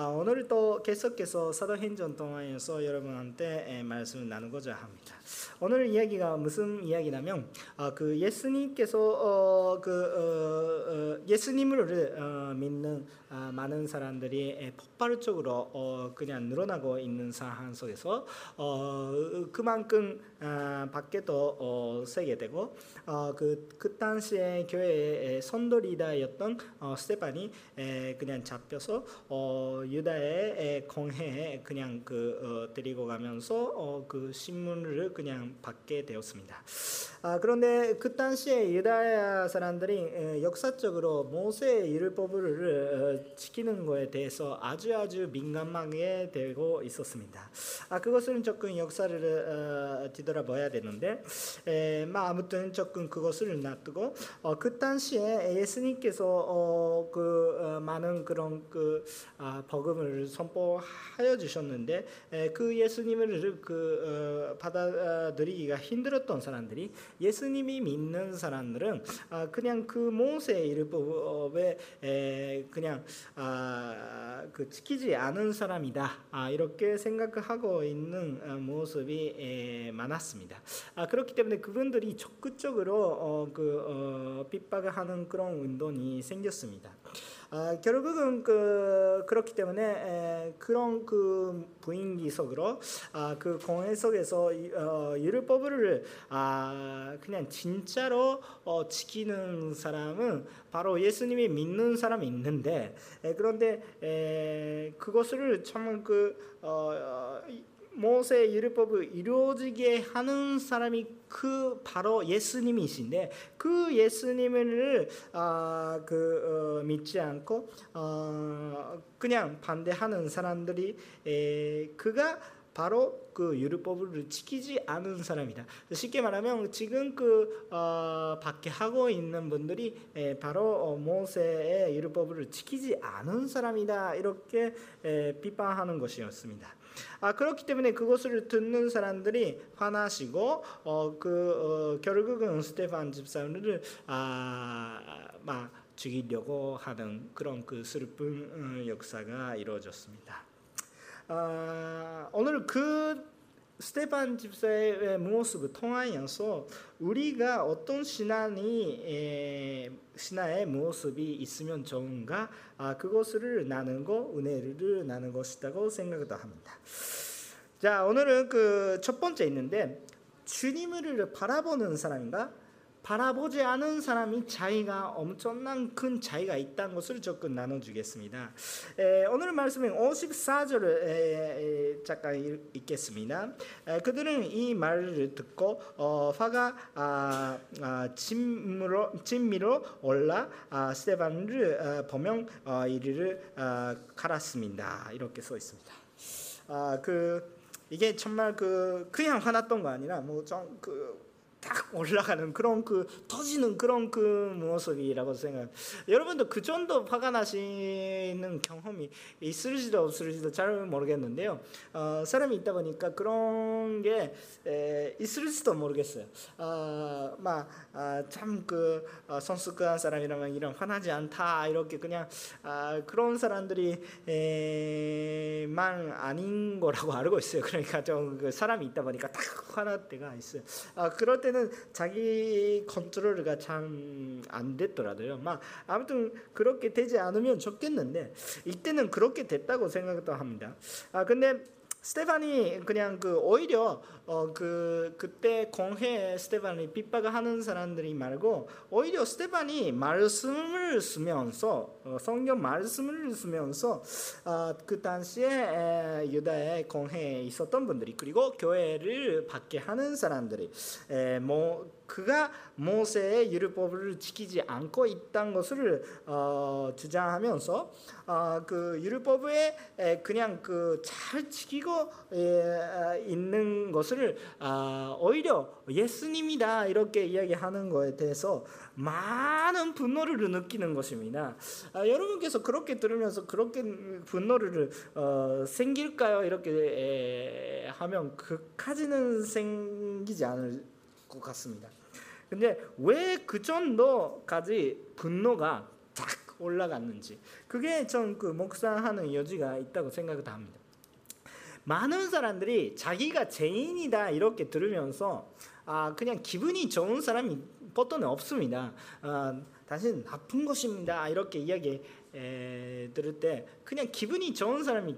아, 오늘 또 계속해서 사도행전 동안에서 여러분한테 말씀을 나누고자 합니다. 오늘 이야기가 무슨 이야기냐면 아, 그 예수님께서 어, 그 어, 어, 예수님을 어, 믿는 아, 많은 사람들이 폭발적으로 어, 그냥 늘어나고 있는 상황 속에서 어, 그만큼 아, 밖에도 어, 세게 되고 어, 그, 그 당시에 교회의 선도리다였던 어, 스테반이 에, 그냥 잡혀서 어, 유다의 공회에 그냥 그 어, 데리고 가면서 어, 그 신문을 그냥 받게 되었습니다. 아, 그런데 그 당시에 유다 사람들이 역사적으로 모세의 율법을 어, 지키는 것에 대해서 아주 아주 민감하게 되고 있었습니다. 아, 그것은 조금 역사를 어, 뒤돌아봐야 되는데, 에, 마 아무튼 조금 그것을 놔두고 어, 그 당시에 예수님께서 어, 그 어, 많은 그런 그 아, 복음을 선포하여 주셨는데 에, 그 예수님을 그 어, 받아들이기가 힘들었던 사람들이 예수님이 믿는 사람들은 아, 그냥 그 모세의 율법에 그냥 아, 그 지키지 않은 사람이다 아, 이렇게 생각하고 있는 어, 모습이 많았습니다. 그렇기 때문에 그분들이 적극적으로 어, 그 어, 핍박하는 그런 운동이 생겼습니다. 아, 결국은 그 그렇기 때문에 에, 그런 그 부인기 속으로 아, 그 공회 속에서 어, 율법을 아, 그냥 진짜로 어, 지키는 사람은 바로 예수님이 믿는 사람이 있는데 에, 그런데 에, 그것을 참그 어, 모세 율법을 이루어지게 하는 사람이 그 바로 예수님이신데 그 예수님을 아, 그 어, 믿지 않고 어, 그냥 반대하는 사람들이 에, 그가 바로 그 율법을 지키지 않은 사람이다. 쉽게 말하면 지금 그 어, 밖에 하고 있는 분들이 에, 바로 어, 모세의 율법을 지키지 않은 사람이다. 이렇게 에, 비판하는 것이었습니다. 아, 그렇기 때문에 그것을 듣는 사람들이 화나시고 어, 그 어, 결국은 스테판 집사를 아, 막 죽이려고 하는 그런 그 슬픈 어, 역사가 이루어졌습니다. 아, 오늘 그 스테반 집사의 모습을 통하여서 우리가 어떤 신앙이 신앙의 모습이 있으면 좋은가 아, 그것을 나누고 은혜를 나누는 것이라고 생각도 합니다. 자 오늘은 그 첫 번째 있는데 주님을 바라보는 사람인가 바라보지 않은 사람이 자기가 엄청난 큰 차이가 있다는 것을 조금 나눠주겠습니다. 에, 오늘 말씀은 54절을 잠깐 읽겠습니다. 에, 그들은 이 말을 듣고 어, 화가 아, 아, 진미로, 진미로 올라 아, 스테반을 아, 범용 어, 이리를 아, 갈았습니다. 이렇게 써 있습니다. 아, 그 이게 정말 그 그냥 화났던 거 아니라 뭐좀그 딱 올라가는 그런 그 터지는 그런 그 모습이라고 생각. 여러분도 그 정도 화가 나시는 경험이 있을지도 없을지도 잘 모르겠는데요. 어, 사람이 있다 보니까 그런 게 에, 있을지도 모르겠어요. 어, 막참그 아, 어, 성숙한 사람이라면 이런 화나지 않다 이렇게 그냥 아, 그런 사람들이 에, 만 아닌 거라고 알고 있어요. 그러니까 좀 그 사람이 있다 보니까 딱 화날 때가 있어요. 아, 그럴 때 때는 자기 컨트롤가 참 안 됐더라도요. 막 아무튼 그렇게 되지 않으면 좋겠는데 이때는 그렇게 됐다고 생각도 합니다. 아 근데 스테반이 그냥 그 오히려 어 그 그때 공회 스테반이 핍박을 하는 사람들이 말고 오히려 스테반이 말씀을 쓰면서 어 성경 말씀을 쓰면서 어 그 당시에 유다의 공회에 있었던 분들이 그리고 교회를 받게 하는 사람들이 뭐 그가 모세의 율법을 지키지 않고 있다는 것을 어, 주장하면서 어, 그 율법에 그냥 그 잘 지키고 에, 있는 것을 어, 오히려 예수님이다 이렇게 이야기하는 것에 대해서 많은 분노를 느끼는 것입니다. 아, 여러분께서 그렇게 들으면서 그렇게 분노를 어, 생길까요? 이렇게 에, 하면 그까지는 생기지 않을 것 같습니다. 근데 왜 그 정도까지 분노가 딱 올라갔는지 그게 좀그 묵상하는 여지가 있다고 생각을 합니다. 많은 사람들이 자기가 죄인이다 이렇게 들으면서 아 그냥 기분이 좋은 사람이 보통은 없습니다. 아, 당신 나쁜 것입니다 이렇게 이야기 에, 들을 때 그냥 기분이 좋은 사람이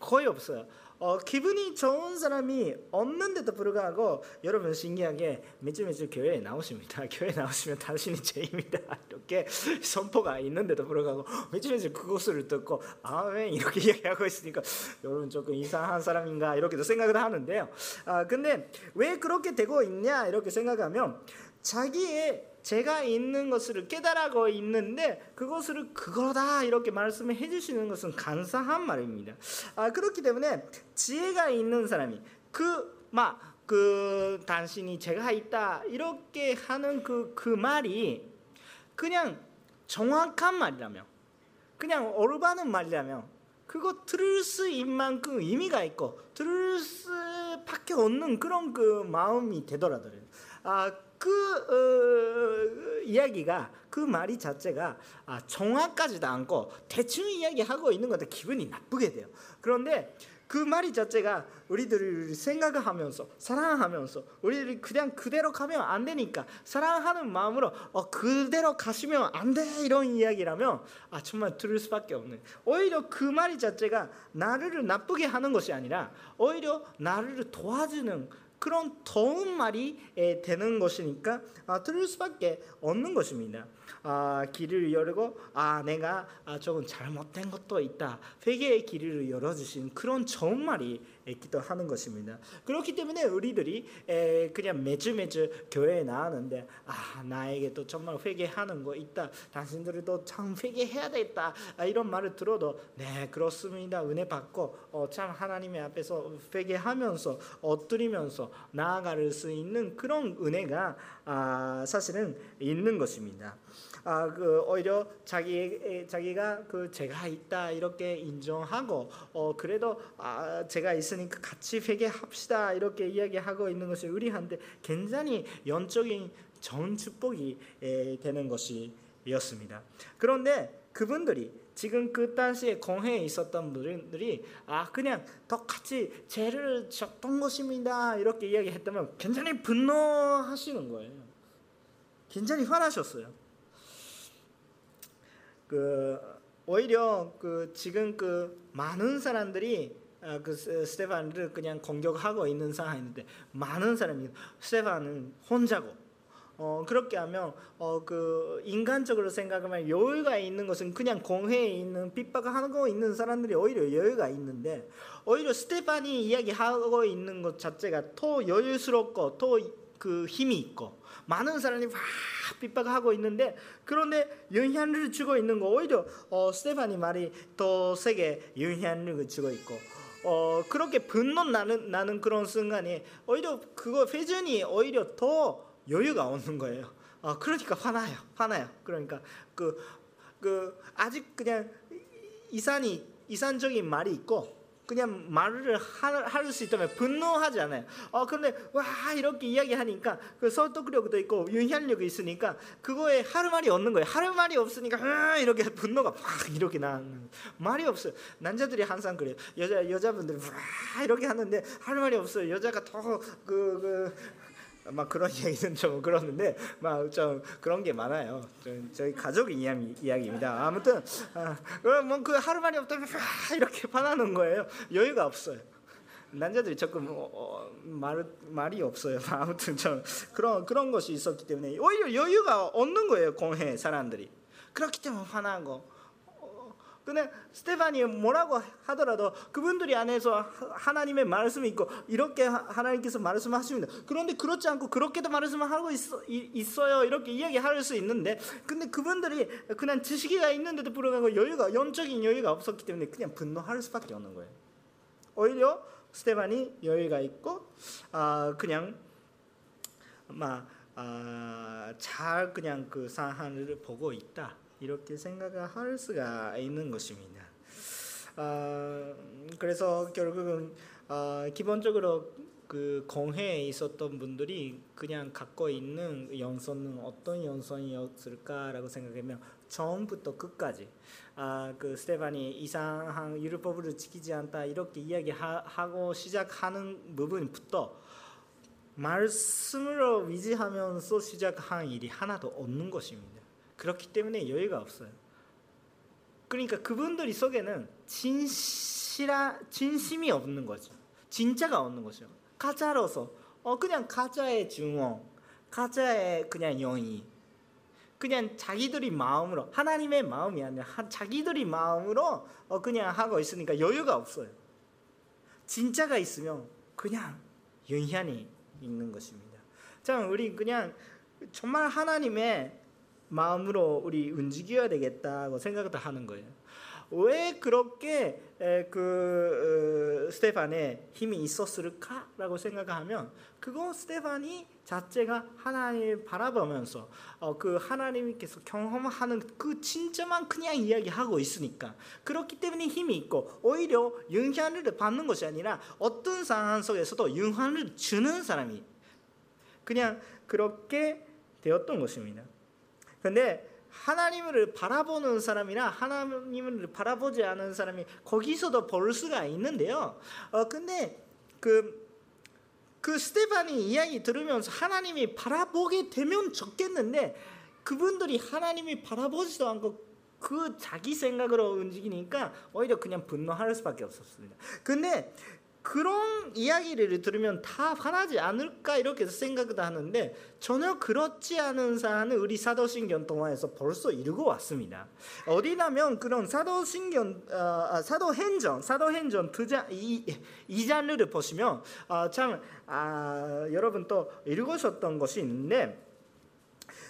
거의 없어요. 어, 기분이 좋은 사람이 없는데도 불구하고 여러분 신기하게 매주 매주 교회에 나오십니다. 교회 나오시면 당신이 죄입니다. 이렇게 선포가 있는데도 불구하고 매주 매주 그것을 듣고 아멘 이렇게 이야기하고 있으니까 여러분 조금 이상한 사람인가 이렇게도 생각을 하는데요. 아 근데 왜 그렇게 되고 있냐 이렇게 생각하면 자기의 제가 있는 것을 깨달아고 있는데 그것을 그거다 이렇게 말씀을 해주시는 것은 감사한 말입니다. 아, 그렇기 때문에 지혜가 있는 사람이 그 막 그 당신이 제가 있다 이렇게 하는 그, 그 말이 그냥 정확한 말이라면 그냥 올바른 말이라면 그거 들을 수 있는 만큼 의미가 있고 들을 수밖에 없는 그런 그 마음이 되더라고요. 아, 그 어, 이야기가 그 말이 자체가 아, 정확하지도 않고 대충 이야기하고 있는 것도 기분이 나쁘게 돼요. 그런데 그 말이 자체가 우리들을 생각하면서 사랑하면서 우리들이 그냥 그대로 가면 안 되니까 사랑하는 마음으로 어, 그대로 가시면 안 돼 이런 이야기라면 아 정말 들을 수밖에 없는 오히려 그 말이 자체가 나를 나쁘게 하는 것이 아니라 오히려 나를 도와주는 그런 더운 말이 되는 것이니까 아, 들을 수밖에 없는 것입니다. 아, 길을 열고 아 내가 아, 조금 잘못된 것도 있다. 회개의 길을 열어주신 그런 좋은 말이 있 기도 하는 것입니다. 그렇기 때문에 우리들이 에, 그냥 매주 매주 교회에 나가는데 아 나에게 또 정말 회개하는 거 있다. 당신들도 참 회개해야 되겠다. 아, 이런 말을 들어도 네 그렇습니다. 은혜 받고 어, 참 하나님의 앞에서 회개하면서 엎드리면서 나아갈 수 있는 그런 은혜가 아, 사실은 있는 것입니다. 아, 그 오히려 자기 자기가 그 제가 있다 이렇게 인정하고 어 그래도 아 제가 있으니까 같이 회개합시다 이렇게 이야기하고 있는 것이 우리한테 굉장히 영적인 좋은 축복이 되는 것이었습니다. 그런데 그분들이 지금 그 당시에 공회에 있었던 분들이 아 그냥 똑같이 죄를 졌던 것입니다 이렇게 이야기했다면 굉장히 분노하시는 거예요. 굉장히 화나셨어요. 그 오히려 그 지금 그 많은 사람들이 아, 그 스테반을 그냥 공격하고 있는 상황인데 많은 사람이 스테반은 혼자고. 어 그렇게 하면 어 그 인간적으로 생각하면 여유가 있는 것은 그냥 공회에 있는 핍박하고 있는 사람들이 오히려 여유가 있는데 오히려 스테반이 이야기하고 있는 것 자체가 더 여유스럽고 더 그 힘이 있고 많은 사람이 막 핍박하고 있는데 그런데 영향을 주고 있는 거 오히려 어, 스테파니 말이 더 세게 영향을 주고 있고 어, 그렇게 분노 나는 나는 그런 순간에 오히려 그거 회전이 오히려 더 여유가 오는 거예요. 어, 그러니까 화나요, 화나요. 그러니까 그, 그 아직 그냥 이산이 이산적인 말이 있고 그냥 말을 할 수 있다면 분노하지 않아요. 어 근데 와 이렇게 이야기하니까 그 설득력도 있고 윤현력이 있으니까 그거에 하루 말이 없는 거예요. 하루 말이 없으니까 아, 이렇게 분노가 막 이렇게 나는 말이 없어요. 남자들이 항상 그래요. 여자 여자분들 와 이렇게 하는데 하루 말이 없어요. 여자가 더그그 그, 막 그런 이야기는 좀 그러는데 막 좀 그런 게 많아요. 저희 가족 이야기 이야기입니다. 아무튼 아, 그럼 뭐그 하루 만에 없다면 이렇게 화나는 거예요. 여유가 없어요. 남자들이 조금 어, 어, 말 말이 없어요. 아무튼 좀 그런 그런 것이 있었기 때문에 오히려 여유가 없는 거예요. 공회 사람들이 그렇기 때문에 화나고 근데 스테반이 뭐라고 하더라도 그분들이 안에서 하나님의 말씀이 있고 이렇게 하나님께서 말씀하십니다. 그런데 그렇지 않고 그렇게도 말씀을 하고 있어, 있어요. 이렇게 이야기할 수 있는데 근데 그분들이 그냥 지식이가 있는데도 불구하고 여유가 영적인 여유가 없었기 때문에 그냥 분노할 수밖에 없는 거예요. 오히려 스테반이 여유가 있고 아 그냥 막잘 아, 그냥 그 상황을 보고 있다. 이렇게 생각할 수가 있는 것입니다. 어, 그래서 결국은 어, 기본적으로 그그 공회에 있었던 분들이 그냥 갖고 있는 연선은 어떤 연선이었을까라고 생각하면 처음부터 끝까지 아 그 스테반이 이상한 율법을 지키지 않다 이렇게 이야기하고 시작하는 부분부터 말씀으로 위지하면서 시작한 일이 하나도 없는 것입니다. 그렇기 때문에 여유가 없어요. 그러니까 그분들이 속에는 진실아 진심이 없는 거죠. 진짜가 없는 거죠. 가짜로서 어 그냥 가짜의 증언, 가짜의 그냥 영이 그냥 자기들이 마음으로 하나님의 마음이 아니라 자기들이 마음으로 어 그냥 하고 있으니까 여유가 없어요. 진짜가 있으면 그냥 연현이 있는 것입니다. 자, 우리 그냥 정말 하나님의 마음으로 우리 움직여야 되겠다고 생각을 하는 거예요. 왜 그렇게 그 어, 스테판에 힘이 있었을까라고 생각하면 그거 스테판이 자체가 하나님을 바라보면서 어, 그 하나님께서 경험하는 그 진짜만 그냥 이야기하고 있으니까 그렇기 때문에 힘이 있고 오히려 영향을 받는 것이 아니라 어떤 상황 속에서도 영향을 주는 사람이 그냥 그렇게 되었던 것입니다. 근데 하나님을 바라보는 사람이나 하나님을 바라보지 않은 사람이 거기서도 볼 수가 있는데요. 어 근데 그, 그 스테반이 이야기 들으면서 하나님이 바라보게 되면 좋겠는데 그분들이 하나님이 바라보지도 않고 그 자기 생각으로 움직이니까 오히려 그냥 분노할 수밖에 없었습니다. 근데 그런 이야기를 들으면 다 화나지 않을까 이렇게 생각도 하는데 전혀 그렇지 않은 사안을 우리 사도신경 동화에서 벌써 이루고 왔습니다. 어디냐면 그런 사도신경 어, 아, 사도행전 사도행전 두자 이, 이 장르를 보시면 어, 참 아, 여러분 또 읽으셨던 것이 있는데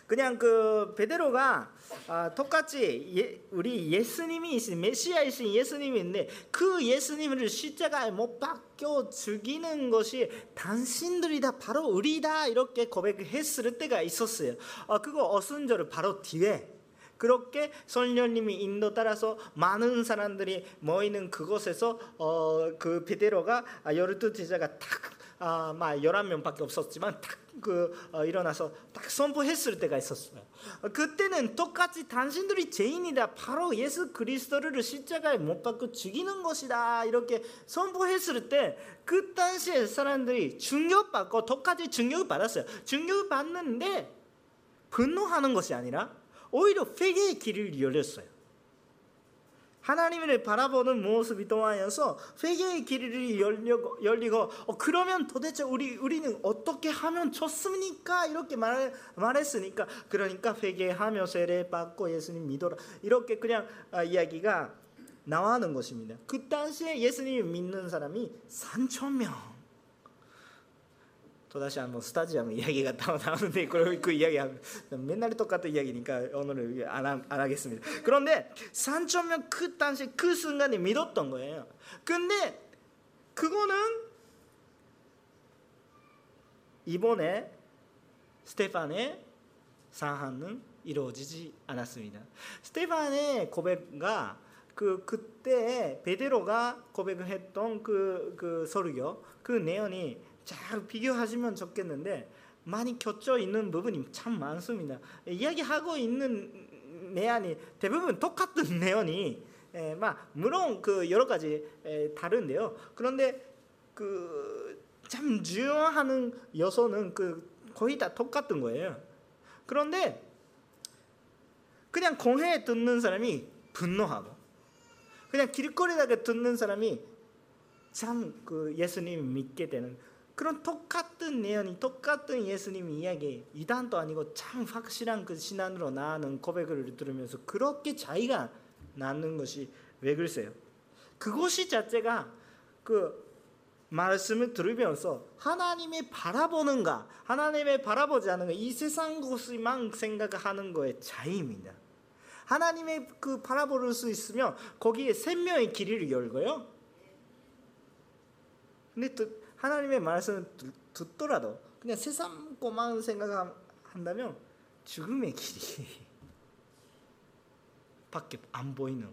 그냥 그 베드로가 아, 똑같이 예, 우리 예수님이 메시아이신 예수님이 있는데 그 예수님을 십자가에 못 박혀 죽이는 것이 당신들이다 바로 우리다 이렇게 고백했을 때가 있었어요. 어, 그거 어순절을 바로 뒤에 그렇게 성령님이 인도 따라서 많은 사람들이 모이는 그곳에서 어, 그 베드로가 아, 열두 제자가 딱 아, 막 열한 명밖에 없었지만 딱그 어, 일어나서 딱 선포했을 때가 있었어요. 어, 그때는 똑같이 당신들이 죄인이다. 바로 예수 그리스도를 십자가에 못 박고 죽이는 것이다. 이렇게 선포했을 때 그 당시에 사람들이 충격받고 똑같이 충격을 받았어요. 충격을 받는데 분노하는 것이 아니라 오히려 회개의 길을 열렸어요. 하나님을 바라보는 모습이 통하여서 회개의 길이 열리고, 열리고 어, 그러면 도대체 우리 우리는 어떻게 하면 좋습니까? 이렇게 말 말했으니까 그러니까 회개하며 세례 받고 예수님 믿어라 이렇게 그냥 아, 이야기가 나와는 것입니다. 그 당시에 예수님 믿는 사람이 3천 명. 또다시 한번 스타디움 이야기가 나오는데 그, 그 이야기 맨날 똑같은 이야기니까 오늘은 안, 안 하겠습니다. 그런데 3천 명 그 당시 그 순간에 믿었던 거예요. 근데 그거는 이번에 스테판의 사안은 이루어지지 않았습니다. 스테판의 고백가 그 그때 베드로가 고백을 했던 그, 그 설교 그 내용이 잘 비교하시면 좋겠는데 많이 겹쳐 있는 부분이 참 많습니다. 이야기하고 있는 내용이 대부분 똑같은 내용이 에, 막 물론 그 여러 가지 에, 다른데요. 그런데 그참 중요한 요소는 그 거의 다 똑같은 거예요. 그런데 그냥 공회 듣는 사람이 분노하고 그냥 길거리다가 듣는 사람이 참 그 예수님 믿게 되는 그런 똑같은 내용이 똑같은 예수님 이야기 이단도 아니고 참 확실한 그 신앙으로 나아는 고백을 들으면서 그렇게 차이가 나는 것이 왜 그러세요? 그것이 자체가 그 말씀을 들으면서 하나님의 바라보는가 하나님의 바라보지 않는 이 세상 것만 생각하는 거에 차이입니다. 하나님의 그 바라볼 수 있으면 거기에 생명의 길을 열고요. 근데 또 하나님의 말씀을 듣더라도 그냥 세상 것만 생각한다면 죽음의 길이 밖에 안 보이는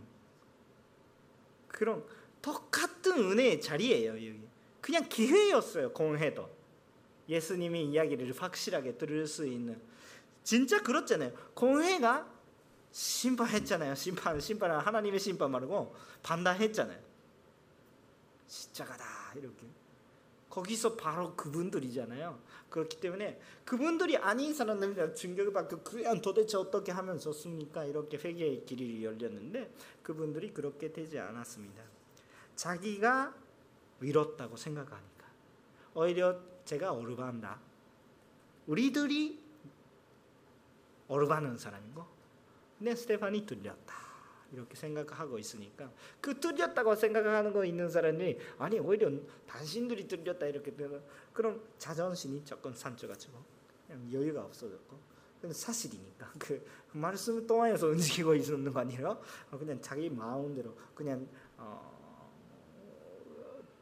그런 똑같은 은혜의 자리예요 여기 그냥 기회였어요. 공회도 예수님이 이야기를 확실하게 들을 수 있는 진짜 그렇잖아요. 공회가 심판했잖아요. 심판 심판은 하나님의 심판 말고 판단했잖아요. 십자가다 이렇게 거기서 바로 그분들이잖아요. 그렇기 때문에 그분들이 아닌 사람들이 충격을 받고 그냥 도대체 어떻게 하면 좋습니까? 이렇게 회개의 길이 열렸는데 그분들이 그렇게 되지 않았습니다. 자기가 위롭다고 생각하니까 오히려 제가 어루반다. 우리들이 어루바는 사람이고 근데 스테판이 들렸다. 이렇게 생각하고 있으니까 그 뚫렸다고 생각하는 거 있는 사람이 아니 오히려 당신들이 뚫렸다 이렇게 되면 그럼 자존심이 조금 상처가지고 여유가 없어졌고 근데 사실이니까 그 말씀 동안에서 움직이고 있는 거 아니라 그냥 자기 마음대로 그냥 어,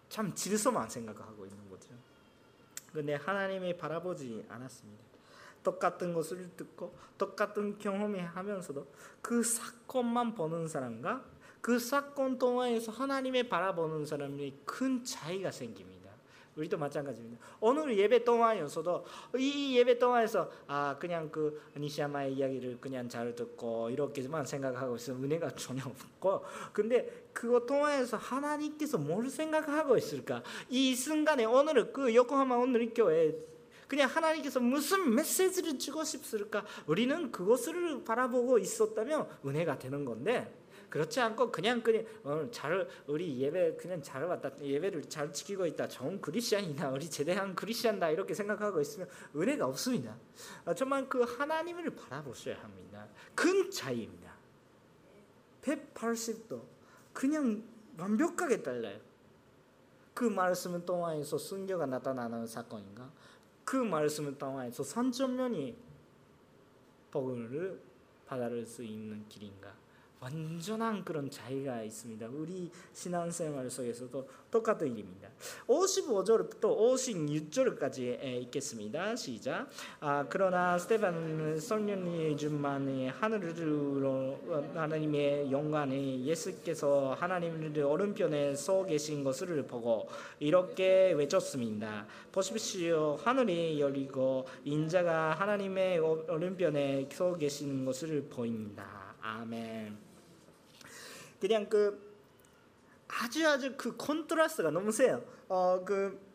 참 질서만 생각하고 있는 거죠. 근데 하나님이 바라보지 않았습니다. 똑같은 것을 듣고 똑같은 경험을 하면서도 그 사건만 보는 사람과 그 사건 동안에서 하나님의 바라보는 사람이 큰 차이가 생깁니다. 우리도 마찬가지입니다. 오늘 예배 동안에서도 이 예배 동안에서 아 그냥 그 니시아마의 이야기를 그냥 잘 듣고 이렇게만 생각하고 있으면 은혜가 전혀 없고 근데 그것 동안에서 하나님께서 뭘 생각하고 있을까? 이 순간에 오늘 그 요코하마 오늘 교회 그냥 하나님께서 무슨 메시지를 주고 싶을까? 우리는 그것을 바라보고 있었다면 은혜가 되는 건데 그렇지 않고 그냥 그냥 어, 잘 우리 예배 그냥 잘 왔다 예배를 잘 지키고 있다 좋은 그리스도인이다 우리 제대한 그리스도인다 이렇게 생각하고 있으면 은혜가 없습니다. 어, 정말 그 하나님을 바라보셔야 합니다. 큰 차이입니다. 180도 그냥 완벽하게 달라요. 그 말씀은 동안에서 순교가 나타나는 사건인가? 그 말씀을 3천 명이 복을 받을 수 있는 길인가? 완전한 그런 자유가 있습니다. 우리 신앙생활 속에서도 똑같은 일입니다. 55절부터 56절까지 읽겠습니다. 시작. 아, 그러나 스테반은 성령이 준만이 하늘으로 하나님의 영광이 예수께서 하나님의 오른편에 서 계신 것을 보고 이렇게 외쳤습니다. 보십시오. 하늘이 열리고 인자가 하나님의 오른편에 서 계신 것을 보입니다. 아멘. 그냥 그 아주 아주 그 컨트라스가 너무 세요. 어 그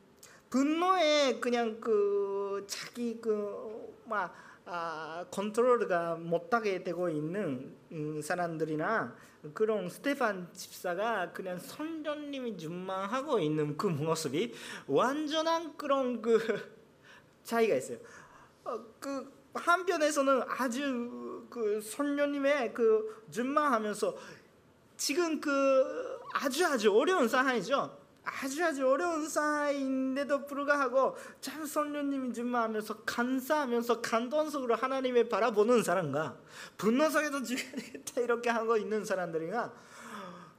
분노에 그냥 그 자기 그막 아, 컨트롤가 못하게 되고 있는 음, 사람들이나 그런 스테판 집사가 그냥 성령님이 충만하고 있는 그 모습이 완전한 그런 그 차이가 있어요. 어, 그 한편에서는 아주 그 성령님의 그 충만하면서 지금 그 아주 아주 어려운 상황이죠. 아주 아주 어려운 상황인데도 불구하고 참 성령님이 충만하면서 감사하면서 감동 속으로 하나님을 바라보는 사람과 분노 속에서 죽여야 되겠다 이렇게 하고 있는 사람들이가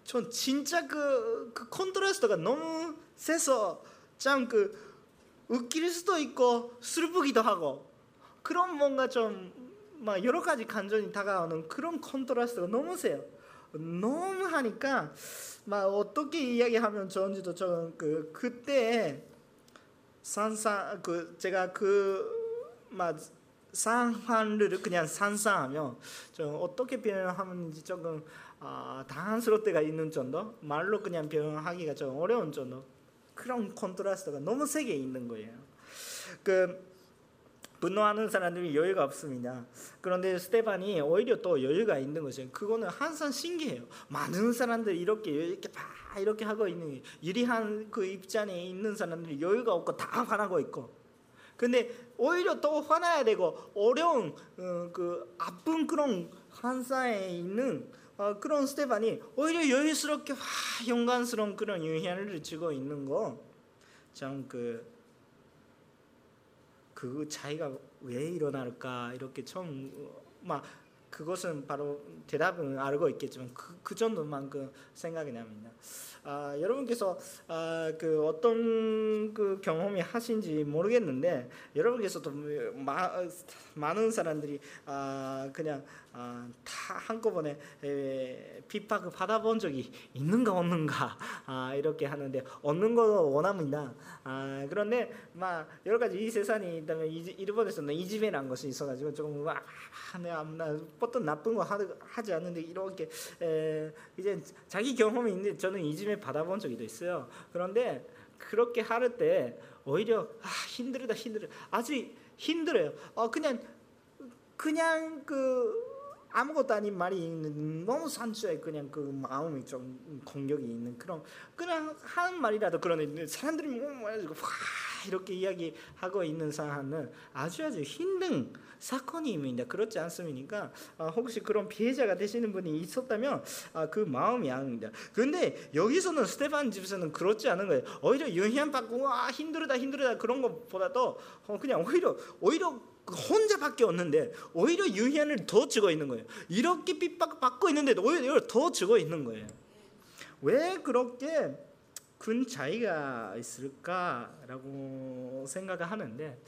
전 진짜 그, 그 contrast가 너무 세서 참 그 웃길 수도 있고 슬프기도 하고 그런 뭔가 좀 막 여러 가지 감정이 다가오는 그런 contrast가 너무 세요. 너무 하니까 막 어떻게 이야기하면 좋은지도 저그 그때 상상 그 제가 그막 상황을 그냥 상상하면 좀 어떻게 표현하는지 조금 아, 당황스러울 때가 있는 정도 말로 그냥 표현하기가 좀 어려운 정도 그런 contrast가 너무 세게 있는 거예요. 그 분노하는 사람들이 여유가 없습니다. 그런데 스테반이 오히려 또 여유가 있는 것이 그거는 항상 신기해요. 많은 사람들이 이렇게 이렇게 다 이렇게 하고 있는 유리한 그 입장에 있는 사람들이 여유가 없고 다 화나고 있고. 근데 오히려 또 화나야 되고 어려운 어, 그 아픈 그런 한사에 있는 어, 그런 스테반이 오히려 여유스럽게 와 영광스러운 그런 유희를 주고 있는 거 참그 그 차이가 왜 일어날까 이렇게 처음 막 그것은 바로 대답은 알고 있겠지만 그, 그 정도만큼 생각이 납니다. 아, 여러분께서 아, 그 어떤 그 경험이 하신지 모르겠는데 여러분께서도 마, 많은 사람들이 아, 그냥 아, 다 한꺼번에 에, 핍박을 받아본 적이 있는가 없는가 아, 이렇게 하는데 얻는 거 원합니다. 아, 그런데 막 여러 가지 이 세상이 있다면 이- 일본에서는 이지배라는 것이 있어가지고 조금 와, 내가 나 어떤 나쁜 거 하, 하지 않는데 이렇게 에, 이제 자기 경험이 있는데 저는 이지배 받아본 적이 있어요. 그런데 그렇게 할 때 오히려 아, 힘들다 힘들어 아주 힘들어요. 어 그냥 그냥 그 아무것도 아닌 말이 있는 너무 산초에 그냥 그 마음이 좀 공격이 있는 그런 그냥 하는 말이라도 그런데 사람들이 뭐 뭐가지고 와 이렇게 이야기하고 있는 상황은 아주 아주 힘든 사건입니다. 그렇지 않습니까? 아, 혹시 그런 피해자가 되시는 분이 있었다면 아, 그 마음이 아닙니다. 근데 여기서는 스테반 집에서는 그렇지 않은 거예요. 오히려 영향 받고 와 힘들다 힘들다 그런 것보다도 어, 그냥 오히려 오히려 혼자밖에 없는데 오히려 유희안을 더 주고 있는 거예요. 이렇게 핍박받고 있는데도 오히려 더 주고 있는 거예요. 왜 그렇게 큰 차이가 있을까라고 생각을 하는데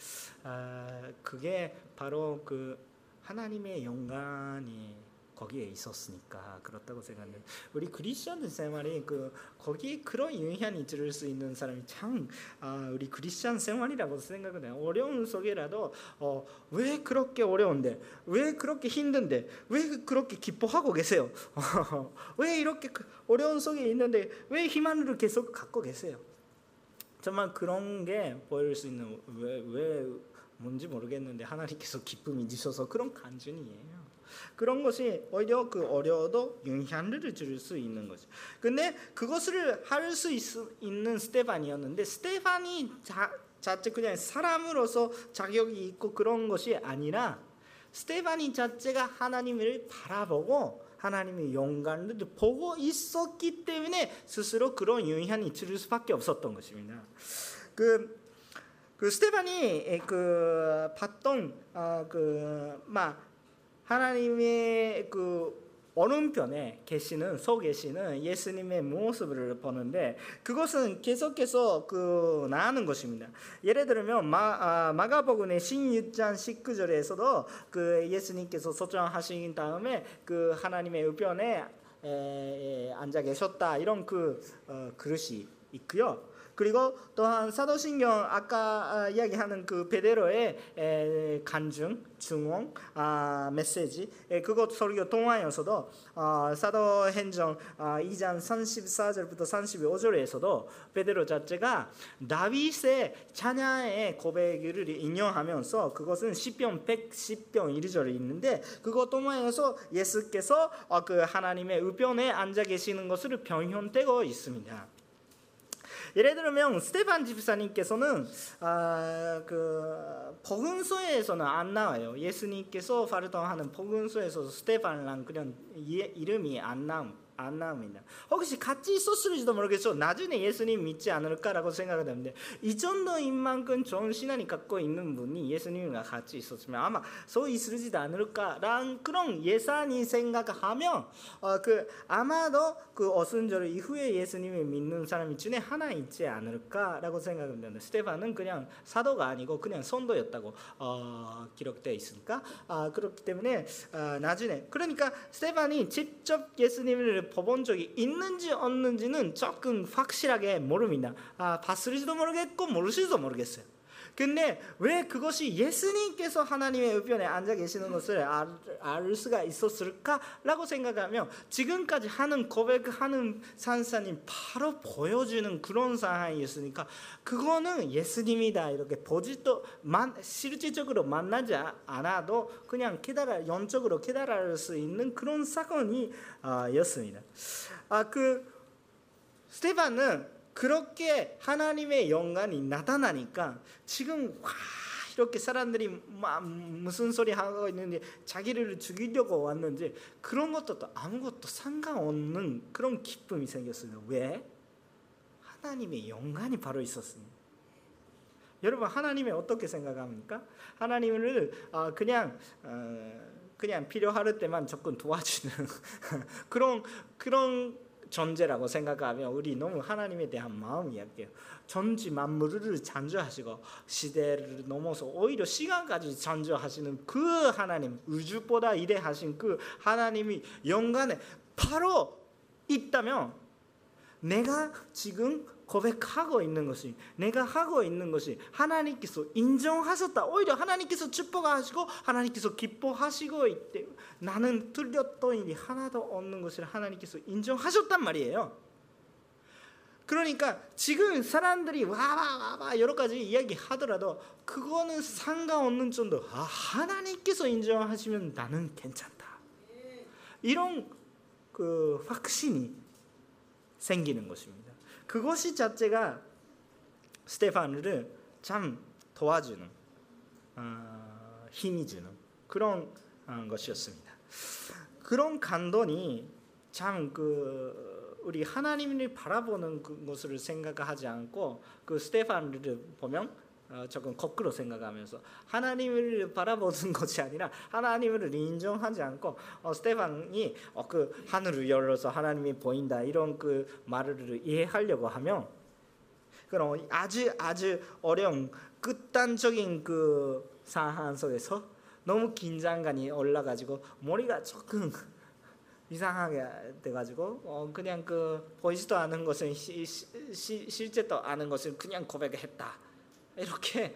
아, 그게 바로 그 하나님의 영광이 거기에 있었으니까 그렇다고 생각해요. 우리 크리스천 생활이 그 거기 그런 영향이 들을 수 있는 사람이 참 아, 우리 크리스천 생활이라고 생각을 해요. 어려운 속에라도 어, 왜 그렇게 어려운데 왜 그렇게 힘든데 왜 그렇게 기뻐하고 계세요? 왜 이렇게 그 어려운 속에 있는데 왜 희망을 계속 갖고 계세요? 정말 그런 게 보일 수 있는 왜, 왜 뭔지 모르겠는데 하나님께서 기쁨이 주셔서 그런 간증이에요. 그런 것이 오히려 그 어려워도 영향을 줄 수 있는 거죠. 근데 그것을 할 수 있는 스테반이었는데 스테반이 자, 자체 그냥 사람으로서 자격이 있고 그런 것이 아니라 스테반이 자체가 하나님을 바라보고 하나님의 영광을 보고 있었기 때문에 스스로 그런 영향이 줄 수밖에 없었던 것입니다. 그, 그 스테반이 그 봤던 어, 그막 하나님의 그 오른편에 계시는 서 계시는 예수님의 모습을 보는데 그것은 계속해서 그 나는 것입니다. 예를 들면 마, 아, 마가복음의 16장 19절에서도 그 예수님께서 소장하신 다음에 그 하나님의 우편에 에, 에, 앉아 계셨다 이런 그 어, 그릇이 있고요. 그리고 또한 사도신경 아까 아, 이야기하는 그 베데로의 간증, 증언, 아, 메시지 그것 설교 동화에서도 아, 사도행전 2장 34절부터 35절에서도 베데로 자체가 다윗의 찬양의 고백을 인용하면서 그것은 시편 110편 1절에 있는데 그것 동화에서 예수께서 어, 그 하나님의 우편에 앉아 계시는 것을 변형되고 있습니다. 예를 들면 스테반 집사님께서는 아, 그 복음서에서는 안 나와요. 예수님께서 파르동하는 복음서에서 스테반랑 그런 이름이 안 나옵니다. 안 나옵니다. 혹시 같이 있었을지도 모르겠어. 나중에 예수님 믿지 않을까라고 생각이 되는데 이 정도인 만큼 좋은 신앙이 갖고 있는 분이 예수님과 같이 있었으면 아마 소 있을지도 않을까라는 그런 예산이 생각하면 어, 그 아마도 그 어순절 이후에 예수님을 믿는 사람이 중에 하나 있지 않을까라고 생각합니다. 스테반은 그냥 사도가 아니고 그냥 선도였다고 어, 기록되어 있으니까 아, 그렇기 때문에 아, 나중에 그러니까 스테반이 직접 예수님을 법본 적이 있는지 없는지는 조금 확실하게 모릅니다. 아, 봤을지도 모르겠고 모르실지도 모르겠어요. 근데 왜 그것이 예수님께서 하나님의 우편에 앉아 계시는 것을 알, 알 수가 있었을까라고 생각하면 지금까지 하는 고백하는 산사님 바로 보여주는 그런 상황이었으니까 그거는 예수님이다 이렇게 보지도 만, 실질적으로 만나지 않아도 그냥 깨달아 영적으로 깨달을 수 있는 그런 사건이 어, 였습니다. 아 그 스테반은 그렇게 하나님의 영광이 나타나니까 지금 와 이렇게 사람들이 무슨 소리 하고 있는지 자기를 죽이려고 왔는지 그런 것도 아무것도 상관없는 그런 기쁨이 생겼어요. 왜? 하나님의 영광이 바로 있었습니다. 여러분 하나님이 어떻게 생각합니까? 하나님을 아, 그냥 어, 그냥 필요할 때만 조금 도와주는 그런 그런 존재라고 생각하면 우리 너무 하나님에 대한 마음이 약해요. 전지 만물을 창조하시고 시대를 넘어서 오히려 시간까지 창조하시는 그 하나님 우주보다 이대하신 그 하나님이 영간에 바로 있다면 내가 지금 고백하고 있는 것이 내가 하고 있는 것이 하나님께서 인정하셨다. 오히려 하나님께서 축복하시고 하나님께서 기뻐하시고 있대. 나는 틀렸던 일이 하나도 없는 것을 하나님께서 인정하셨단 말이에요. 그러니까 지금 사람들이 와와와와 여러 가지 이야기 하더라도 그거는 상관없는 정도. 아 하나님께서 인정하시면 나는 괜찮다. 이런 그 확신이 생기는 것입니다. 그것이 자체가 스테파누를 참 도와주는 어, 힘이 주는 그런 어, 것이었습니다. 그런 감동이 참그 우리 하나님을 바라보는 그 것을 생각하지 않고 그 스테판을 보면 어, 조금 거꾸로 생각하면서 하나님을 바라보는 것이 아니라 하나님을 인정하지 않고 어, 스테판이 어, 그 하늘을 열어서 하나님이 보인다 이런 그 말을 이해하려고 하면 그럼 아주 아주 어려운 극단적인 그 상황 속에서 너무 긴장감이 올라가지고 머리가 조금 이상하게 돼가지고 어 그냥 그 보이지도 않은 것은 시, 시, 실제도 않은 것을 그냥 고백했다 이렇게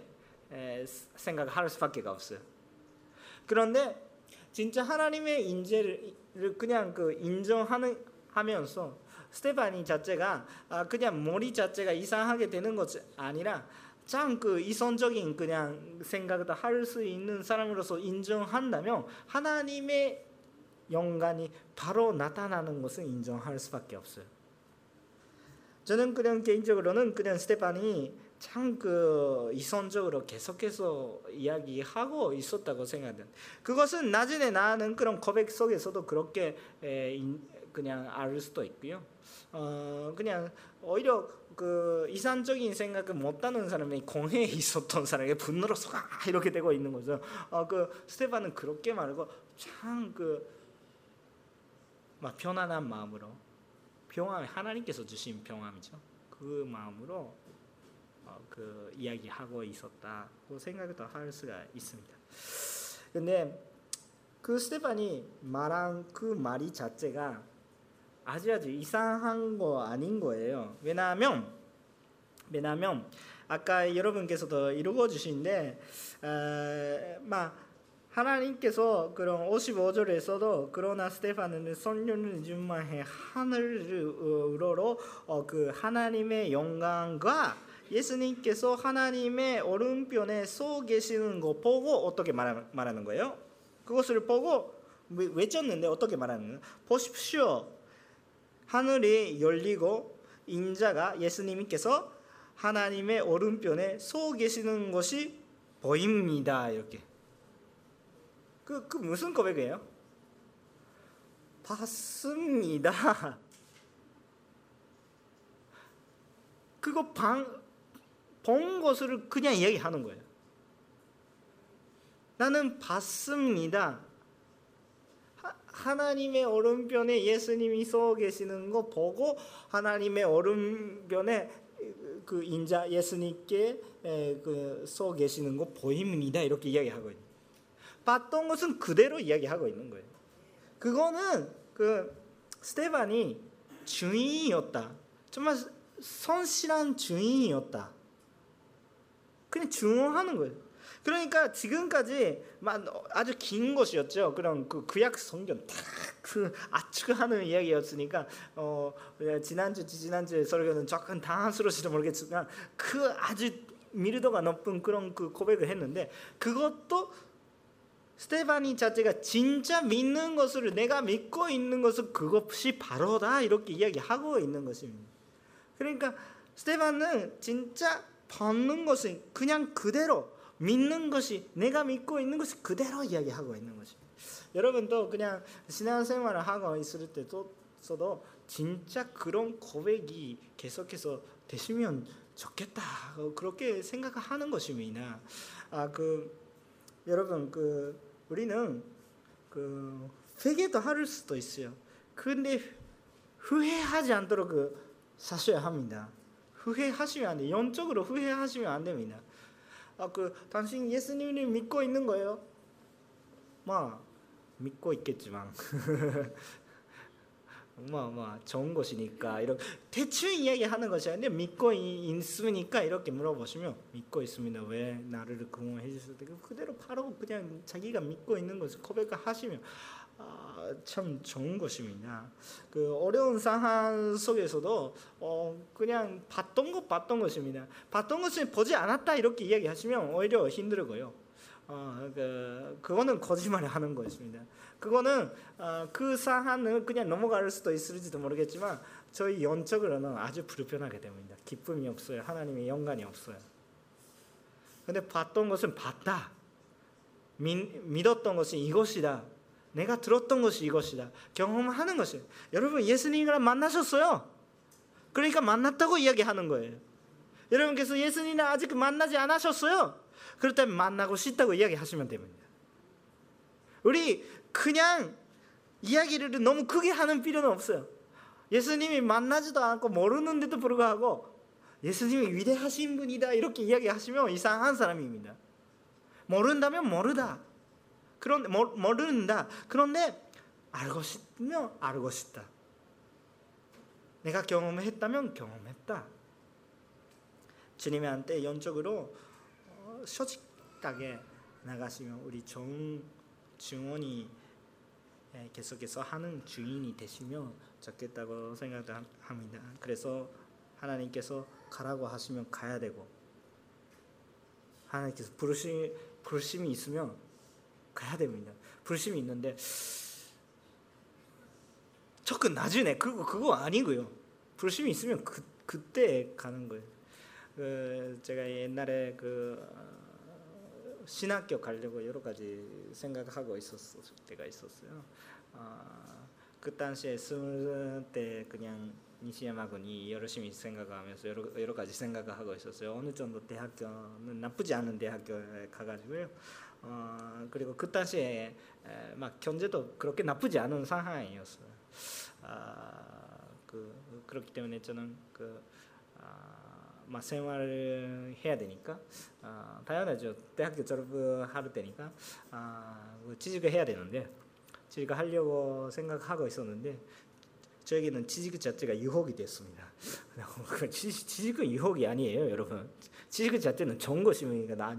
에, 생각할 수밖에 없어요. 그런데 진짜 하나님의 인재를 그냥 그 인정하는 하면서 스테파니 자체가 아, 그냥 머리 자체가 이상하게 되는 것이 아니라 참그 이성적인 그냥 생각도 할 수 있는 사람으로서 인정한다면 하나님의 영광이 바로 나타나는 것을 인정할 수밖에 없어요. 저는 그냥 개인적으로는 그냥 스테판이 참 그 이성적으로 계속해서 이야기하고 있었다고 생각해요. 그것은 나중에 나는 그런 고백 속에서도 그렇게 그냥 알 수도 있고요. 어 그냥 오히려 그 이상적인 생각을 못하는 사람이 공회에 있었던 사람에게 분노로 속 이렇게 되고 있는 거죠. 어그 스테반은 그렇게 말고 참그 막 편안한 마음으로 평안 하나님께서 주신 평안이죠. 그 마음으로 어, 그 이야기하고 있었다고 생각을 할 수가 있습니다. 근데 그 스테판이 말한 그 말이 자체가 아주 아주 이상한 거 아닌 거예요. 왜냐하면 왜냐하면 아까 여러분께서도 읽어 주신데 어, 막 하나님께서 그런 55절에서도 그러나 스테파는 선륜을 준마해 하늘을 우러러 어, 그 하나님의 영광과 예수님께서 하나님의 오른편에 서 계시는 거 보고 어떻게 말하는 거예요? 그것을 보고 외쳤는데 어떻게 말하는 거예요? 보십시오. 하늘이 열리고 인자가 예수님께서 하나님의 오른편에 서 계시는 것이 보입니다. 이렇게. 그, 그 무슨 고백이에요? 봤습니다. 그거 방, 본 것을 그냥 이야기하는 거예요. 나는 봤습니다. 하나님의 오른편에 예수님이 서 계시는 거 보고 하나님의 오른편에 그 인자 예수님께 그서 계시는 거 보입니다. 이렇게 이야기하고 있는. 봤던 것은 그대로 이야기하고 있는 거예요. 그거는 그 스테반이 주인이었다. 정말 성실한 주인이었다. 그냥 증언하는 거예요. 그러니까 지금까지 아주 긴 것이었죠. 그런 그 구약 성경 딱그 압축하는 이야기였으니까 어 지난주 지난주 설교는 조금 당황스러울지도 모르겠지만 그 아주 밀도가 높은 그런 그 고백을 했는데 그것도 스테파니 자체가 진짜 믿는 것을 내가 믿고 있는 것을 그것이 바로다 이렇게 이야기하고 있는 것입니다. 그러니까 스테반은 진짜 받는 것은 그냥 그대로 믿는 것이 내가 믿고 있는 것이 그대로 이야기하고 있는 것입니다. 여러분도 그냥 신앙생활을 하고 있을 때도 진짜 그런 고백이 계속해서 되시면 좋겠다 그렇게 생각하는 것입니다. 아그 여러분 그 우리는 그 회개도 할 수도 있어요. 근데 후회하지 않도록 그 사셔야 합니다. 후회하시면 안 돼. 영적으로 후회하시면 안 됩니다. 아, 그 당신 예수님을 믿고 있는 거예요? 뭐 믿고 있겠지만 뭐, 뭐 좋은 것이니까 이렇게 대충 이야기하는 것이 아닌데 믿고 있으니까 이렇게 물어보시면 믿고 있습니다. 왜 나를 구원해 주셨대? 그대로 바로 그냥 자기가 믿고 있는 것을 고백하시면 아, 참 좋은 것입니다. 그 어려운 상황 속에서도 어, 그냥 봤던 것 봤던 것입니다. 봤던 것을 보지 않았다 이렇게 이야기하시면 오히려 힘들고요. 어, 그, 그거는 거짓말을 하는 것입니다. 그거는 어, 그 사안을 그냥 넘어갈 수도 있을지도 모르겠지만 저희 영적으로는 아주 불편하게 됩니다. 기쁨이 없어요. 하나님의 영광이 없어요. 근데 봤던 것은 봤다. 믿, 믿었던 것이 이것이다. 내가 들었던 것이 이것이다. 경험하는 것이. 여러분 예수님이랑 만나셨어요. 그러니까 만났다고 이야기하는 거예요. 여러분께서 예수님을 아직 만나지 않으셨어요. 그렇다면 만나고 싶다고 이야기하시면 됩니다. 우리 그냥 이야기를 너무 크게 하는 필요는 없어요. 예수님이 만나지도 않고 모르는데도 불구하고 예수님이 위대하신 분이다 이렇게 이야기하시면 이상한 사람입니다. 모른다면 모르다. 그런 모른다. 그런데 알고 싶으면 알고 싶다. 내가 경험했다면 경험했다. 주님한테 영적으로 솔직하게 나가시면 우리 좋은 증언이 계속해서 하는 주인이 되시면 좋겠다고 생각합니다. 그래서 하나님께서 가라고 하시면 가야 되고 하나님께서 부르심, 부르심이 있으면 가야 됩니다. 부르심이 있는데 조금 나중에 그거 그거 아니고요. 부르심이 있으면 그 그때 가는 거예요. 그 제가 옛날에 그 어, 신학교 가려고 여러 가지 생각하고 있었을 때가 있었어요. 어, 그 당시에 스물 때 그냥 니시야마 군이 열심히 생각하면서 여러, 여러 가지 생각을 하고 있었어요. 어느 정도 대학교는 나쁘지 않은 대학교에 가가지고요. 어, 그리고 그 당시에 에, 막 경제도 그렇게 나쁘지 않은 상황이었어요. 아, 그 그렇기 때문에 저는 그 아, 생활을 해야 되니까 아, 당연하죠. 대학교 졸업할 때니까 아, 그 취직을 해야 되는데 취직을 하려고 생각하고 있었는데 저에게는 취직 자체가 유혹이 됐습니다. 그 취직 은 유혹이 아니에요, 여러분. 취직 자체는 좋은 것이니까 나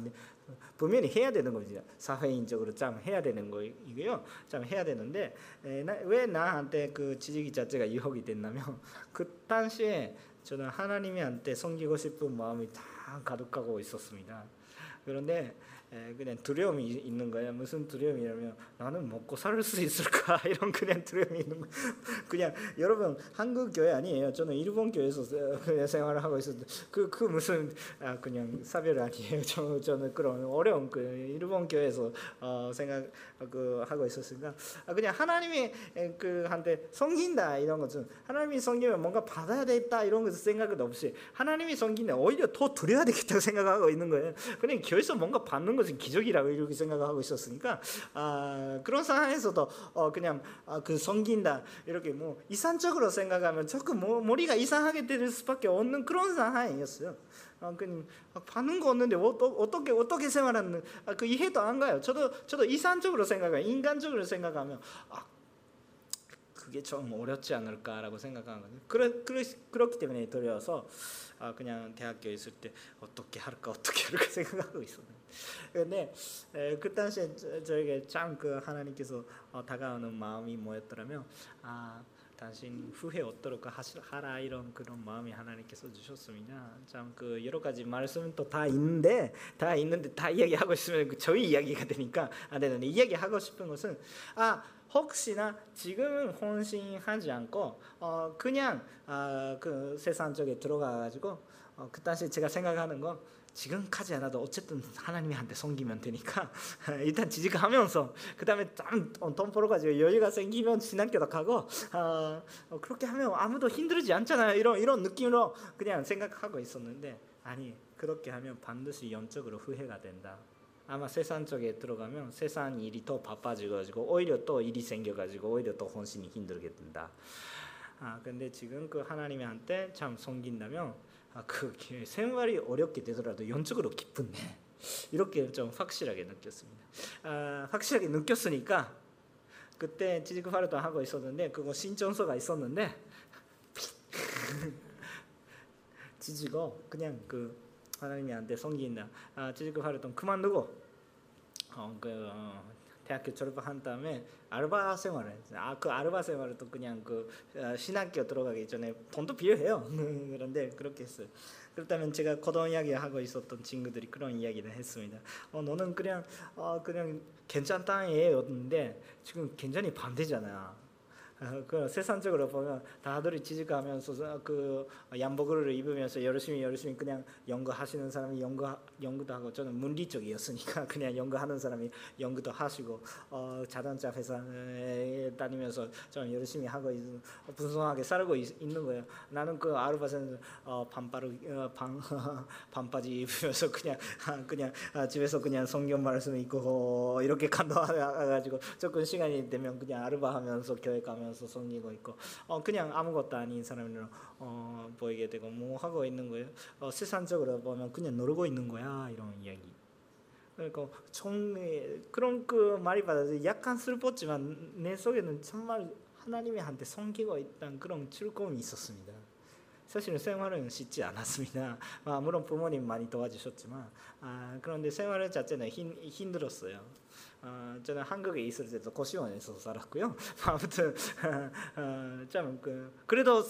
분명히 해야 되는 거죠. 사회인적으로 참 해야 되는 거이고요. 참 해야 되는데 왜 나한테 그 지식이 자체가 유혹이 됐냐면 그 당시에 저는 하나님한테 섬기고 싶은 마음이 다 가득하고 있었습니다. 그런데 그냥 두려움이 있는 거야. 무슨 두려움이냐면 나는 먹고 살 수 있을까 이런 그냥 두려움이 있는 거. 그냥 여러분 한국 교회 아니에요. 저는 일본 교회에서 생활을 하고 있었는데 그, 그 무슨 아, 그냥 사별 아니에요. 저, 저는 그런 어려운 그 일본 교회에서 어, 생각 그 하고 있었으니까 아, 그냥 하나님이 그 한테 섬긴다 이런 것은 하나님이 섬기면 뭔가 받아야 되겠다 이런 것을 생각은 없이 하나님이 섬기면 오히려 더 드려야 되겠다고 생각하고 있는 거예요. 그냥 교회에서 뭔가 받는 것은 기적이라고 이렇게 생각하고 있었으니까 아, 그런 상황에서도 어, 그냥 아, 그 섬긴다 이렇게 뭐 이상적으로 생각하면 조금 뭐, 머리가 이상하게 될 수밖에 없는 그런 상황이었어요. 아, 그냥 받는 거 없는데 어, 어 떻게 어떻게 생활하는 아, 그 이해도 안 가요. 저도 저도 이상적으로 생각해요. 인간적으로 생각하면 아, 그게 좀 어렵지 않을까라고 생각하는 거죠. 그래, 그래, 그렇기 때문에 두려워서 아, 그냥 대학교에 있을 때 어떻게 할까 어떻게 할까 생각하고 있었는데 근데 에, 그 당시에 저, 에게 참 그 하나님께서 어, 다가오는 마음이 뭐였더라면 아 당신 후회 없도록 하라 이런 그런 마음이 하나님께서 주셨습니다. 참 그 여러 가지 말씀은 또다 있는데 다 있는데 다 이야기하고 있으면 그 저희 이야기가 되니까 안 되는데 이야기하고 싶은 것은 아 혹시나 지금은 혼신하지 않고 어 그냥 아그 세상 쪽에 들어가 가지고 어, 그 당시 제가 생각하는 건 지금까지 않아도 어쨌든 하나님한테 섬기면 되니까 일단 지직하면서 그 다음에 돈 벌어가지고 여유가 생기면 신학교도 가고 어, 그렇게 하면 아무도 힘들지 않잖아요 이런 이런 느낌으로 그냥 생각하고 있었는데 아니 그렇게 하면 반드시 영적으로 후회가 된다. 아마 세상 쪽에 들어가면 세상 일이 더 바빠지고 오히려 또 일이 생겨가지고 오히려 또 혼신이 힘들게 된다. 아 근데 지금 그 하나님한테 참 섬긴다면 아, 그 생활이 어렵게 되더라도 영적으로 기쁜네 이렇게 좀 확실하게 느꼈습니다. 아, 확실하게 느꼈으니까 그때 지지급 활동 하고 있었는데 그거 신청서가 있었는데 지지고 그냥 그 하나님한테 섬긴다. 아, 지지급 활동 그만두고 어, 그 어, 대학교 졸업한 다음에 알바 생활을 아 그 알바 생활을 또 그냥 그 어, 신학교 들어가기 전에 돈도 필요해요. 그런데 그렇게 했어요. 그렇다면 제가 고등 이야기 하고 있었던 친구들이 그런 이야기를 했습니다. 어 너는 그냥 어 그냥 괜찮다 애였는데 지금 굉장히 반대잖아. 어, 그 세상적으로 보면 다들 지지가면서 그 양복을 입으면서 열심히 열심히 그냥 연구하시는 사람이 연구 연구도 하고 저는 문리 쪽이었으니까 그냥 연구하는 사람이 연구도 하시고 어, 자동차 회사에 다니면서 좀 열심히 하고 있, 분성하게 살고 있, 는 거예요. 나는 그 아르바생 어, 반바로 어, 반 반바지 입으면서 그냥 그냥 집에서 그냥 성경 말씀 읽고 이렇게 간도해가지고 조금 시간이 되면 그냥 아르바하면서 교회 가면 하면서 섬기고 있고 어 그냥 아무것도 아닌 사람으로 어 보이게 되고 뭐 하고 있는 거예요. 어 세상적으로 보면 그냥 놀고 있는 거야 이런 이야기. 그러니까 정 그런 그 말이 받아서 약간 슬펐지만 내 속에는 정말 하나님한테 섬기고 있다는 그런 즐거움이 있었습니다. 사실은 생활은 쉽지 않았습니다. 아, 물론 부모님 많이 도와주셨지만 아, 그런데 생활 자체는 힘, 힘들었어요. 어, 저는 한국에 있을 때도 고시원에서 살았고요. 아무튼 어, 참 그 그래도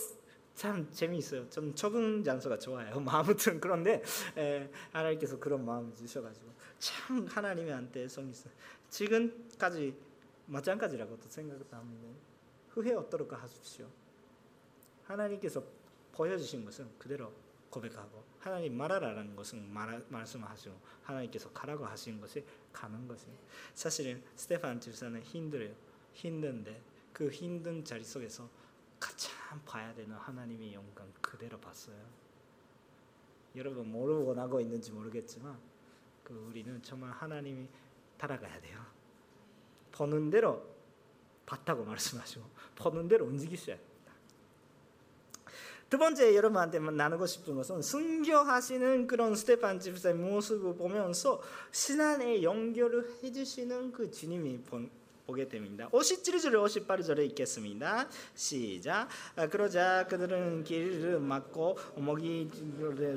참 재미있어요. 좀 적응 장소가 좋아요. 뭐 아무튼 그런데 에, 하나님께서 그런 마음을 주셔가지고 참 하나님한테 성있어요. 지금까지 마찬가지라고도 생각합니다. 후회 없도록 하십시오. 하나님께서 보여주신 것은 그대로 고백하고 하나님 말하라는 것은 말, 말씀하시고 하나님께서 가라고 하신 것이 가는 것이 사실은 스테판 집사는 힘들어요. 힘든데 그 힘든 자리 속에서 가장 봐야 되는 하나님의 영광 그대로 봤어요. 여러분 모르고 나고 있는지 모르겠지만 그 우리는 정말 하나님이 따라가야 돼요. 보는 대로 봤다고 말씀하시고 보는 대로 움직이셔야 돼요. 두 번째 여러분한테 나누고 싶은 것은 순교하시는 그런 스테판 집사의 모습을 보면서 신앙의 연결을 해주시는 그 주님이 보게 됩니다. 57절 58절에 읽겠습니다. 시작. 아, 그러자 그들은 길을 막고 먹이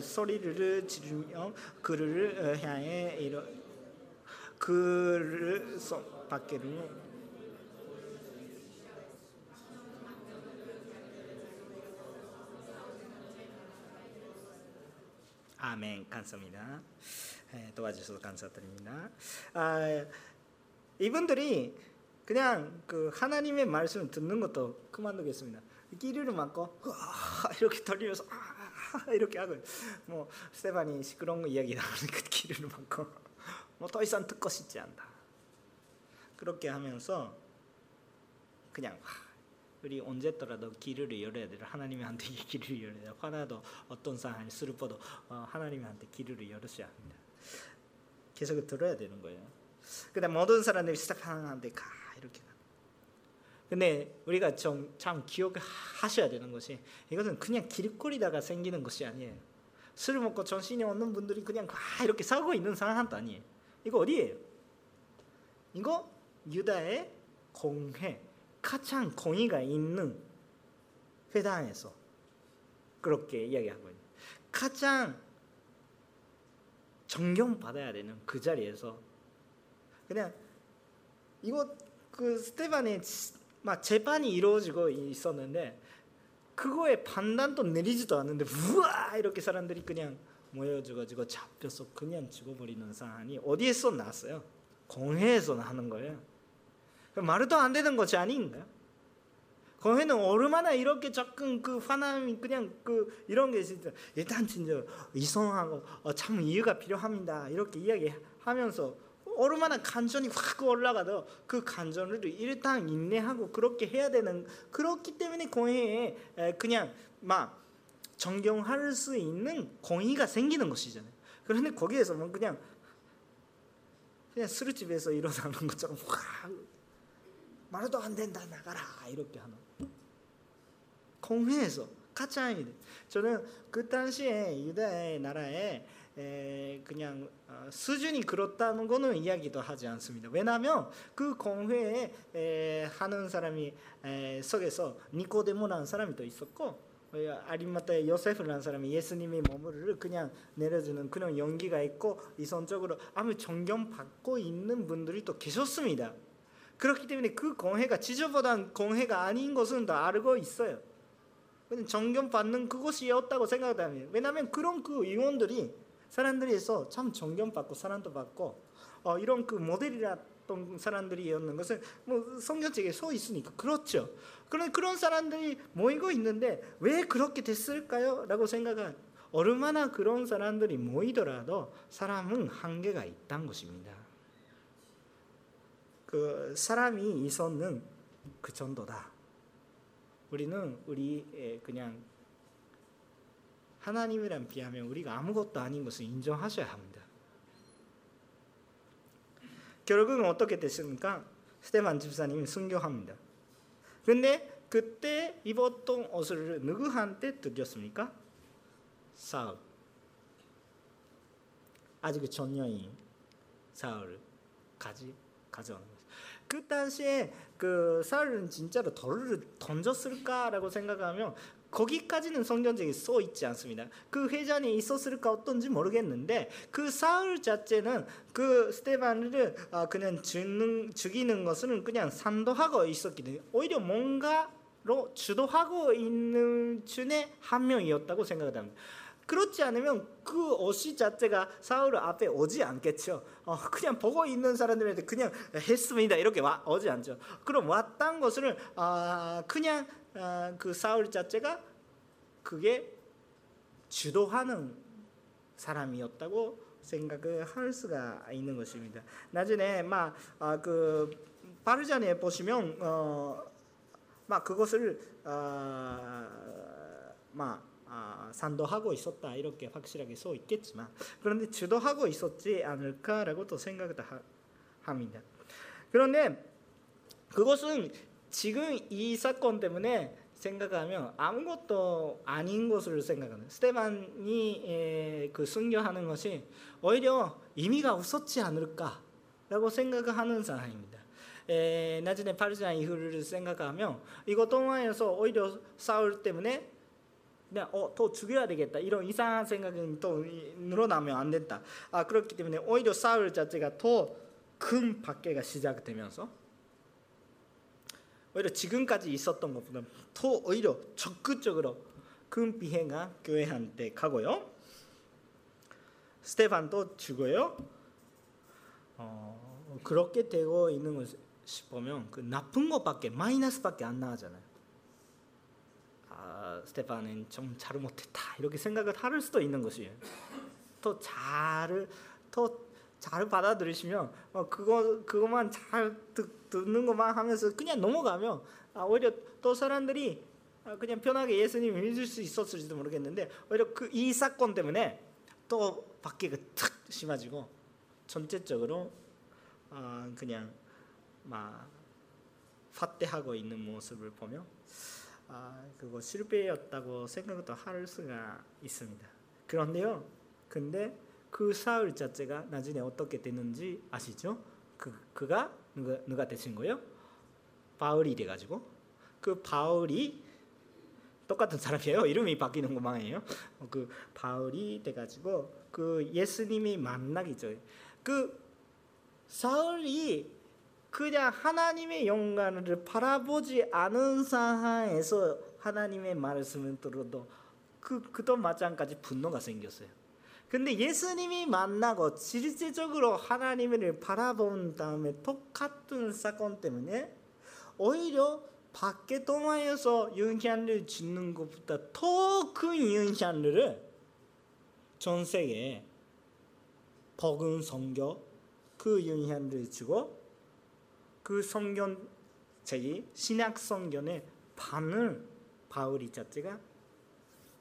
소리를 지르며 그를 향해 이러 그를 밖으로 아멘 감사합니다. 네, 도와주셔서 감사드립니다. 아, 이분들이 그냥 그 하나님의 말씀을 듣는 것도 그만두겠습니다. 끼리를 막고 이렇게 돌리면서 이렇게 하고 뭐 스테반이 시끄러운 이야기 나오니까 끼리를 막고 뭐 더 이상 듣고 싶지 않다. 그렇게 하면서 그냥 우리 언제더라도 길을 열어야 돼요. 하나님한테 길을 열어야 돼요. 화나도 어떤 상황이 슬퍼도 어, 하나님한테 길을 열으셔야 합니다. 계속 들어야 되는 거예요. 근데 모든 사람들이 스테판한테 가 이렇게 근데 우리가 좀 참 기억하셔야 되는 것이 이것은 그냥 길거리다가 생기는 것이 아니에요. 술 먹고 정신이 없는 분들이 그냥 가 이렇게 싸고 있는 상황도 아니에요. 이거 어디예요? 이거 유다의 공회 가장 공의가 있는 회당에서 그렇게 이야기하고 있는 가장 존경받아야 되는 그 자리에서 그냥 이거 그 스테반의 막 재판이 이루어지고 있었는데 그거에 판단도 내리지도 않는데 우와 이렇게 사람들이 그냥 모여져가지고 잡혀서 그냥 죽어버리는 상황이 어디에서 났어요? 공회에서 하는 거예요. 말도 안 되는 것이 아닌가요? 거기는 얼마나 이렇게 접근 그 화남이 그냥 그 이런 게 진짜 일단 진짜 이성하고 어, 참 이유가 필요합니다 이렇게 이야기하면서 얼마나 간전이 확 올라가도 그 간전을 일단 인내하고 그렇게 해야 되는 그렇기 때문에 공회에 그냥 막 정경할 수 있는 공의가 생기는 것이잖아요. 그런데 거기에서 뭐 그냥 그냥 술집에서 일어나는 것처럼 확 말도 안 된다 나가라 이렇게 하는 공회에서 가짜입니다. 저는 그 당시에 유다의 나라에 에, 그냥 어, 수준이 그렇다는 거는 이야기도 하지 않습니다. 왜냐하면 그 공회에 에, 하는 사람이 에, 속에서 니코데모라는 사람이 또 있었고 아리마타의 요세프라는 사람이 예수님의 몸을 그냥 내려주는 그런 연기가 있고 이성적으로 아무 존경받고 있는 분들이 또 계셨습니다. 그렇기 때문에 그 공회가 지저분한 공회가 아닌 것은 다 알고 있어요. 존경받는 그것이었다고 생각합니다. 왜냐하면 그런 그 의원들이 사람들에서 참 존경받고 사랑도 받고 어, 이런 그 모델이었던 사람들이었는 것은 뭐 성경책에 써 있으니까 그렇죠. 그런 그런 사람들이 모이고 있는데 왜 그렇게 됐을까요? 라고 생각한 얼마나 그런 사람들이 모이더라도 사람은 한계가 있다는 것입니다. 그 사람이 있었는 그 정도다. 우리는 우리 그냥 하나님이랑 비하면 우리가 아무것도 아닌 것을 인정하셔야 합니다. 결국은 어떻게 됐습니까? 스테반 집사님이 순교합니다. 근데 그때 입었던 옷을 누구한테 드렸습니까? 사울. 아직 전녀인 사울을 가지 거죠. 그 당시에 그 사울은 진짜로 돌을 던졌을까라고 생각하면 거기까지는 성경책에 써 있지 않습니다. 그 회전이 있었을까 어떤지 모르겠는데 그 사울 자체는 그 스테반을 아, 그냥 죽는, 죽이는 것은 그냥 산도하고 있었기 때문에 오히려 뭔가로 주도하고 있는 중에 한 명이었다고 생각합니다. 그렇지 않으면 그 옷이 자체가 사울 앞에 오지 않겠죠. 어, 그냥 보고 있는 사람들한테 그냥 했습니다 이렇게 와 오지 않죠. 그럼 왔던 것을 아, 그냥 아, 그 사울 자체가 그게 주도하는 사람이었다고 생각을 할 수가 있는 것입니다. 나중에 막그 아, 바르잔에 보시면 어, 막 그것을 어, 막 아, 산도하고 있었다 이렇게 확실하게 써 있겠지만 그런데 주도하고 있었지 않을까라고 또 생각을 합니다. 그런데 그것은 지금 이 사건 때문에 생각하면 아무것도 아닌 것으로 생각하는 스테반이 그 순교하는 것이 오히려 의미가 없었지 않을까라고 생각하는 사람입니다. 에, 나중에 파르시안 이후를 생각하면 이것 동안에서 오히려 싸울 때문에 그냥 어, 더 죽여야 되겠다 이런 이상한 생각이 또 늘어나면 안 된다. 아 그렇기 때문에 오히려 싸울 자체가 더큰 박해가 시작되면서 오히려 지금까지 있었던 것보다 더 오히려 적극적으로 큰 피해가 교회한테 가고요. 스테반도 죽어요. 어, 그렇게 되고 있는 것을 보면 그 나쁜 것밖에 마이너스밖에 안 나잖아요. 스테판은 좀 잘못했다 이렇게 생각을 할 수도 있는 것이에요. 더 잘을 더 잘 받아들이시면 어, 그거 그것만 잘 듣, 듣는 것만 하면서 그냥 넘어가면 아, 오히려 또 사람들이 아, 그냥 편하게 예수님 믿을 수 있었을지도 모르겠는데 오히려 그 이 사건 때문에 또 밖에가 탁 심해지고 전체적으로 어, 그냥 막 파대하고 있는 모습을 보며 아, 그거 실패였다고 생각도 할 수가 있습니다. 그런데요, 근데 그 사울 자체가 나중에 어떻게 되는지 아시죠? 그 그가 누가 누가 되신 거예요? 바울이 돼 가지고 그 바울이 똑같은 사람이에요. 이름이 바뀌는 것만이에요. 그 바울이 돼 가지고 그 예수님이 만나기죠. 그 사울이 그냥 하나님의 영광을 바라보지 않은 상황에서 하나님의 말씀을 들어도 그 그도 마찬가지 분노가 생겼어요. 근데 예수님이 만나고 실제적으로 하나님을 바라본 다음에 똑같은 사건 때문에 오히려 밖에 동화에서 영향을 주는 것보다 더큰 영향을 전 세계에 복음 성교 그 영향을 주고 그 성경 책이 신약 성경의 반을 바울이 자체가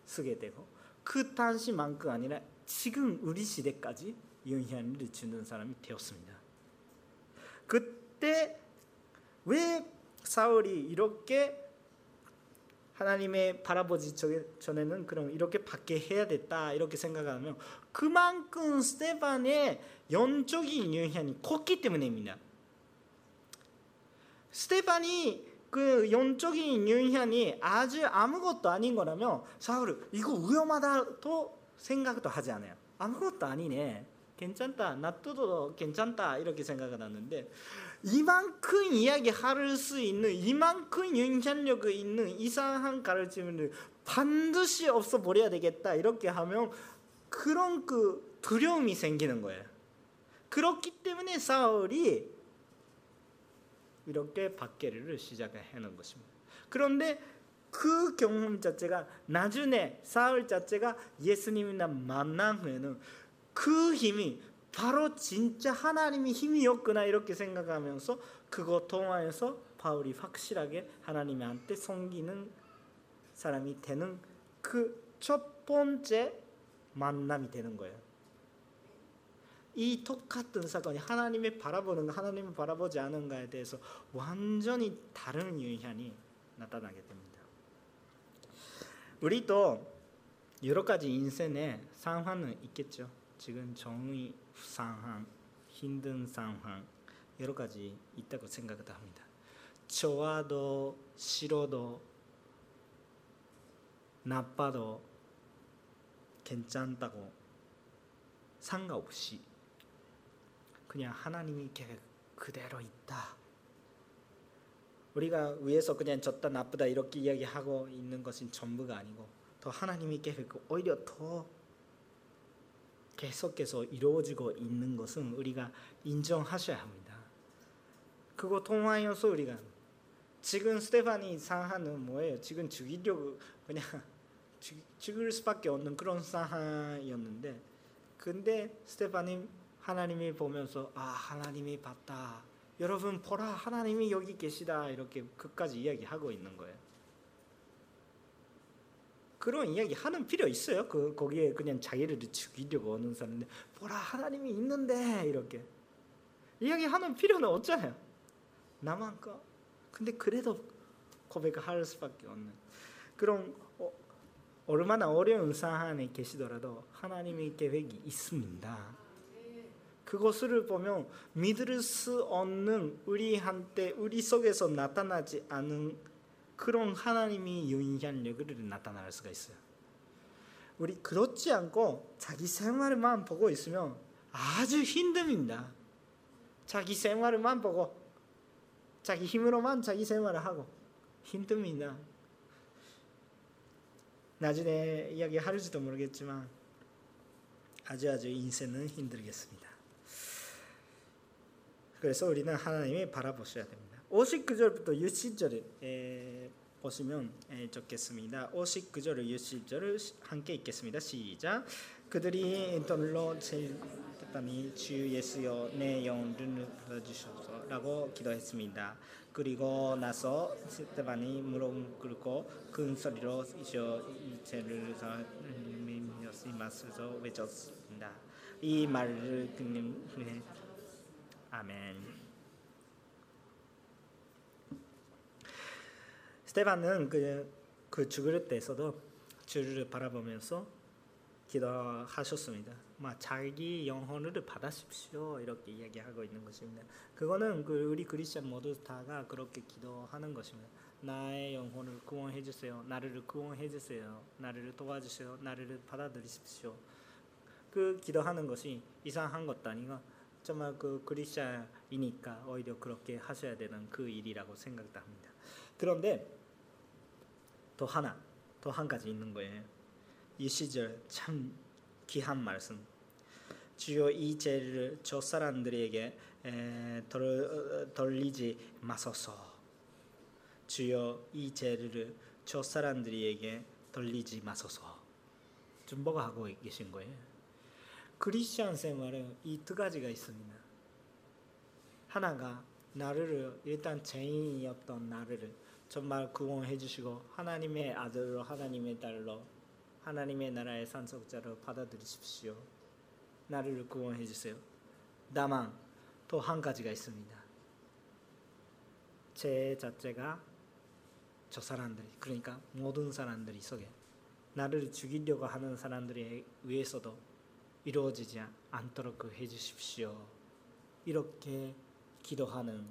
쓰게 되고 그 당시만큼 아니라 지금 우리 시대까지 영향을 주는 사람이 되었습니다. 그때 왜 사울이 이렇게 하나님의 바라보지 전에는 그럼 이렇게 받게 해야 됐다 이렇게 생각하면 그만큼 스테반의 영적인 영향이 컸기 때문입니다. 스테반이 그 영적인 영향이 아주 아무것도 아닌 거라면 사울 이거 위험하다도 생각도 하지 않아요. 아무것도 아니네. 괜찮다. 놔둬도 괜찮다. 이렇게 생각을 하는데 이만큼 이야기할 수 있는 이만큼 영향력 있는 이상한 가르침을 반드시 없어 버려야 되겠다. 이렇게 하면 그런 그 두려움이 생기는 거예요. 그렇기 때문에 사울이 이렇게 박해를 시작하는 것입니다. 그런데 그 경험 자체가 나중에 사울 자체가 예수님이나 만난 후에는 그 힘이 바로 진짜 하나님의 힘이었구나 이렇게 생각하면서 그거 통하여서 바울이 확실하게 하나님한테 섬기는 사람이 되는 그 첫 번째 만남이 되는 거예요. 이 똑같은 사건이 하나님의 바라보는 하나님을 바라보지 않은가에 대해서 완전히 다른 영향이 나타나게 됩니다. 우리도 여러 가지 인생의 상황은 있겠죠. 지금 정의 상황, 힘든 상황 여러 가지 있다고 생각합니다. 좋아도 싫어도 나빠도 괜찮다고 상관없이 그냥 하나님이 계획 그대로 있다. 우리가 위에서 그냥 좋다 나쁘다 이렇게 이야기하고 있는 것은 전부가 아니고 더 하나님이 계획 오히려 더 계속해서 이루어지고 있는 것은 우리가 인정하셔야 합니다. 그거 통하여서 우리가 지금 스테파니 상황은 뭐예요? 지금 죽이려고 그냥 죽을 수밖에 없는 그런 상황이었는데 근데 스테파니 하나님이 보면서 아 하나님이 봤다 여러분 보라 하나님이 여기 계시다 이렇게 끝까지 이야기하고 있는 거예요. 그런 이야기 하는 필요 있어요. 그 거기에 그냥 자기를 죽이려고 하는 사람인데 보라 하나님이 있는데 이렇게 이야기 하는 필요는 없잖아요. 나만 거. 근데 그래도 고백할 수밖에 없는 그런 어, 얼마나 어려운 상황에 계시더라도 하나님의 계획이 있습니다. 그것을 보면 믿을 수 없는 우리 한테 우리 속에서 나타나지 않은 그런 하나님이 영향력을 나타날 수가 있어요. 우리 그렇지 않고 자기 생활만 보고 있으면 아주 힘듭니다. 자기 생활만 보고 자기 힘으로만 자기 생활을 하고 힘듭니다. 나중에 이야기할지도 모르겠지만 아주 아주 인생은 힘들겠습니다. 그래서 우리는 하나님이 바라보셔야 됩니다. 59절부터 60절에 보시면 적겠습니다. 59절 60절을 함께 읽겠습니다. 시작. 그들이 돌로 쳤더니 주 예수여 내 영혼을 받아주소서라고 기도했습니다. 그리고 나서 스테반이 무릎 꿇고 큰 소리로 이저 이 죄를 사하소서 외쳤습니다. 이 말을 듣는 아멘. 스테반은 그, 그 죽을 때에서도 주를 바라보면서 기도하셨습니다. 막 자기 영혼을 받아십시오 이렇게 이야기하고 있는 것입니다. 그거는 그 우리 크리스천 모두 다가 그렇게 기도하는 것입니다. 나의 영혼을 구원해 주세요. 나를 구원해 주세요. 나를 도와주세요. 나를 받아들이십시오. 그 기도하는 것이 이상한 것도 아니고 정말 그 그리스도이니까 오히려 그렇게 하셔야 되는 그 일이라고 생각합니다. 그런데 또 하나, 또 한 가지 있는 거예요. 이 시절 참 귀한 말씀. 주여 이 죄를 저 사람들에게 돌, 돌리지 마소서. 주여 이 죄를 저 사람들에게 돌리지 마소서. 좀 뭐가 하고 계신 거예요? 크리스천 생활은 이 두 가지가 있습니다. 하나가 나를 일단 죄인이었던 나를 정말 구원해 주시고 하나님의 아들로 하나님의 딸로 하나님의 나라의 산속자로 받아들이십시오. 나를 구원해 주세요. 다만 또 한 가지가 있습니다. 죄 자체가 저 사람들이 그러니까 모든 사람들이 속에 나를 죽이려고 하는 사람들에 의해서도 이루어지지 않도록 해 주십시오. 이렇게 기도하는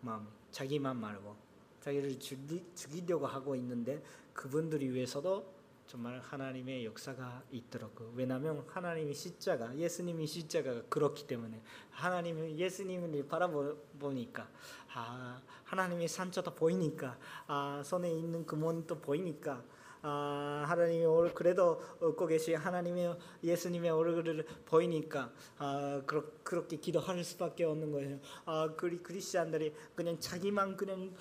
마음, 자기만 말고 자기를 죽이, 죽이려고 하고 있는데 그분들이 위해서도 정말 하나님의 역사가 있도록 왜냐하면 하나님의 십자가 예수님이 십자가가 그렇기 때문에 하나님은 예수님을 바라보니까 아 하나님의 산처도 보이니까 아 손에 있는 금원도 보이니까 아, 하나님이 오늘 그래도 얻고 계신 하나님의 예수님의 얼굴을 보이니까 아, 그렇, 그렇게 기도할 수밖에 없는 거예요. 아, 그리 크리스천들이 그냥 자기만 그냥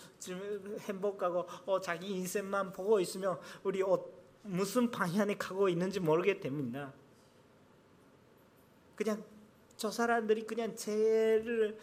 행복하고 어, 자기 인생만 보고 있으면 우리 어, 무슨 방향에 가고 있는지 모르게 됩니다. 그냥 저 사람들이 그냥 죄를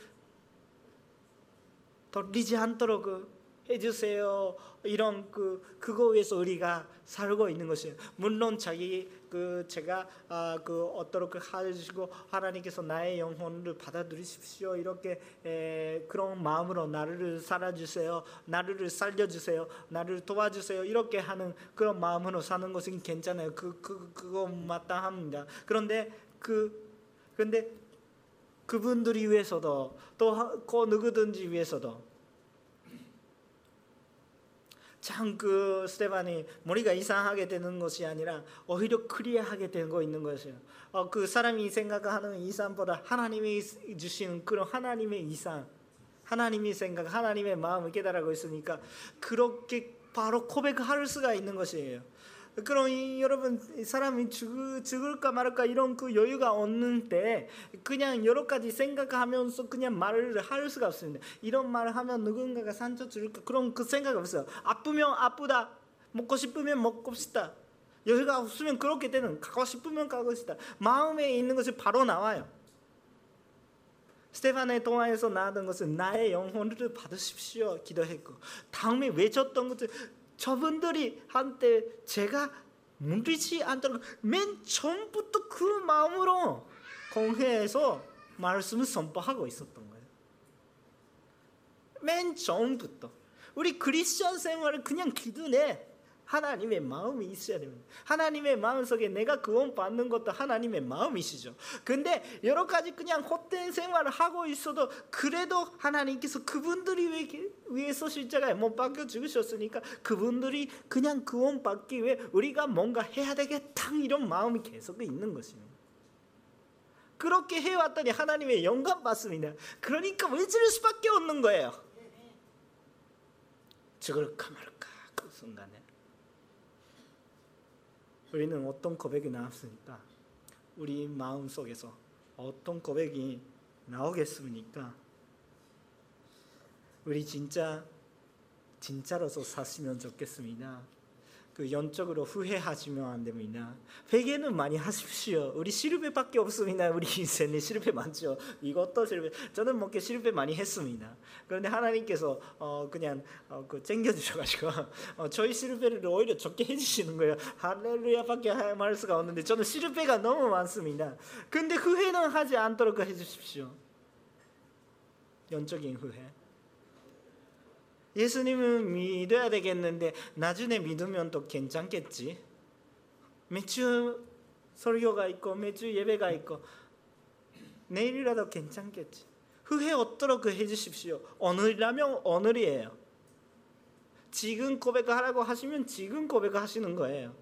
돌리지 않도록 해주세요. 이런 그 그거 위해서 우리가 살고 있는 것이에요. 물론 자기 그 제가 아, 그 어떻게 하시고 하나님께서 나의 영혼을 받아들이십시오. 이렇게 에, 그런 마음으로 나를 살아주세요. 나를 살려주세요. 나를 도와주세요. 이렇게 하는 그런 마음으로 사는 것은 괜찮아요. 그, 그 그거 마땅합니다. 그런데 그 그런데 그분들이 위해서도 또 그 누구든지 위해서도 참 그 스테반이 머리가 이상하게 되는 것이 아니라 오히려 클리어하게 되는 거 있는 것이에요. 어, 그 사람이 생각하는 이상보다 하나님이 주시는 그런 하나님의 이상, 하나님이 생각, 하나님의 마음을 깨달고 있으니까 그렇게 바로 고백할 수가 있는 것이에요. 그럼 여러분 사람이 죽, 죽을까 말까 이런 그 여유가 없는데 그냥 여러 가지 생각하면서 그냥 말을 할 수가 없습니다. 이런 말을 하면 누군가가 상처 줄까 그런 그 생각 없어요. 아프면 아프다. 먹고 싶으면 먹고 싶다. 여유가 없으면 그렇게 되는 가고 싶으면 가고 싶다. 마음에 있는 것이 바로 나와요. 스테반의 동화에서 나왔던 것은 나의 영혼을 받으십시오 기도했고 다음에 외쳤던 것은 저분들이 한때 제가 물리지 않도록 맨 처음부터 그 마음으로 공회에서 말씀을 선포하고 있었던 거예요. 맨 처음부터 우리 크리스천 생활을 그냥 기도내 하나님의 마음이 있어야 됩니다. 하나님의 마음 속에 내가 구원 받는 것도 하나님의 마음이시죠. 근데 여러 가지 그냥 헛된 생활을 하고 있어도 그래도 하나님께서 그분들이 위해서 십자가에 못 박혀 죽으셨으니까 그분들이 그냥 구원 받기 위해 우리가 뭔가 해야 되겠다 이런 마음이 계속 있는 것입니다. 그렇게 해왔더니 하나님의 영감 받습니다. 그러니까 외칠 수밖에 없는 거예요. 죽을까 말까 그 순간에 우리는 어떤 고백이 나왔습니까? 우리 마음 속에서 어떤 고백이 나오겠습니까? 우리 진짜 진짜로서 사시면 좋겠습니다. 그 영적으로 후회하시면 안 됩니다. 회개는 많이 하십시오. 우리 실패밖에 없습니다. 우리 인생에 실패 많죠. 이것도 실패. 저는 뭐게 실패 많이 했습니다. 그런데 하나님께서 어 그냥 어그 챙겨 주셔가지고 어 저희 실패를 오히려 적게 해주시는 거예요. 할렐루야밖에 말 수가 없는데 저는 실패가 너무 많습니다. 근데 후회는 하지 않도록 해주십시오. 영적인 후회. 예수님은 믿어야 되겠는데 나중에 믿으면 또 괜찮겠지. 매주 설교가 있고 매주 예배가 있고 내일이라도 괜찮겠지. 후회 없도록 해주십시오. 오늘이라면 오늘이에요. 지금 고백하라고 하시면 지금 고백하시는 거예요.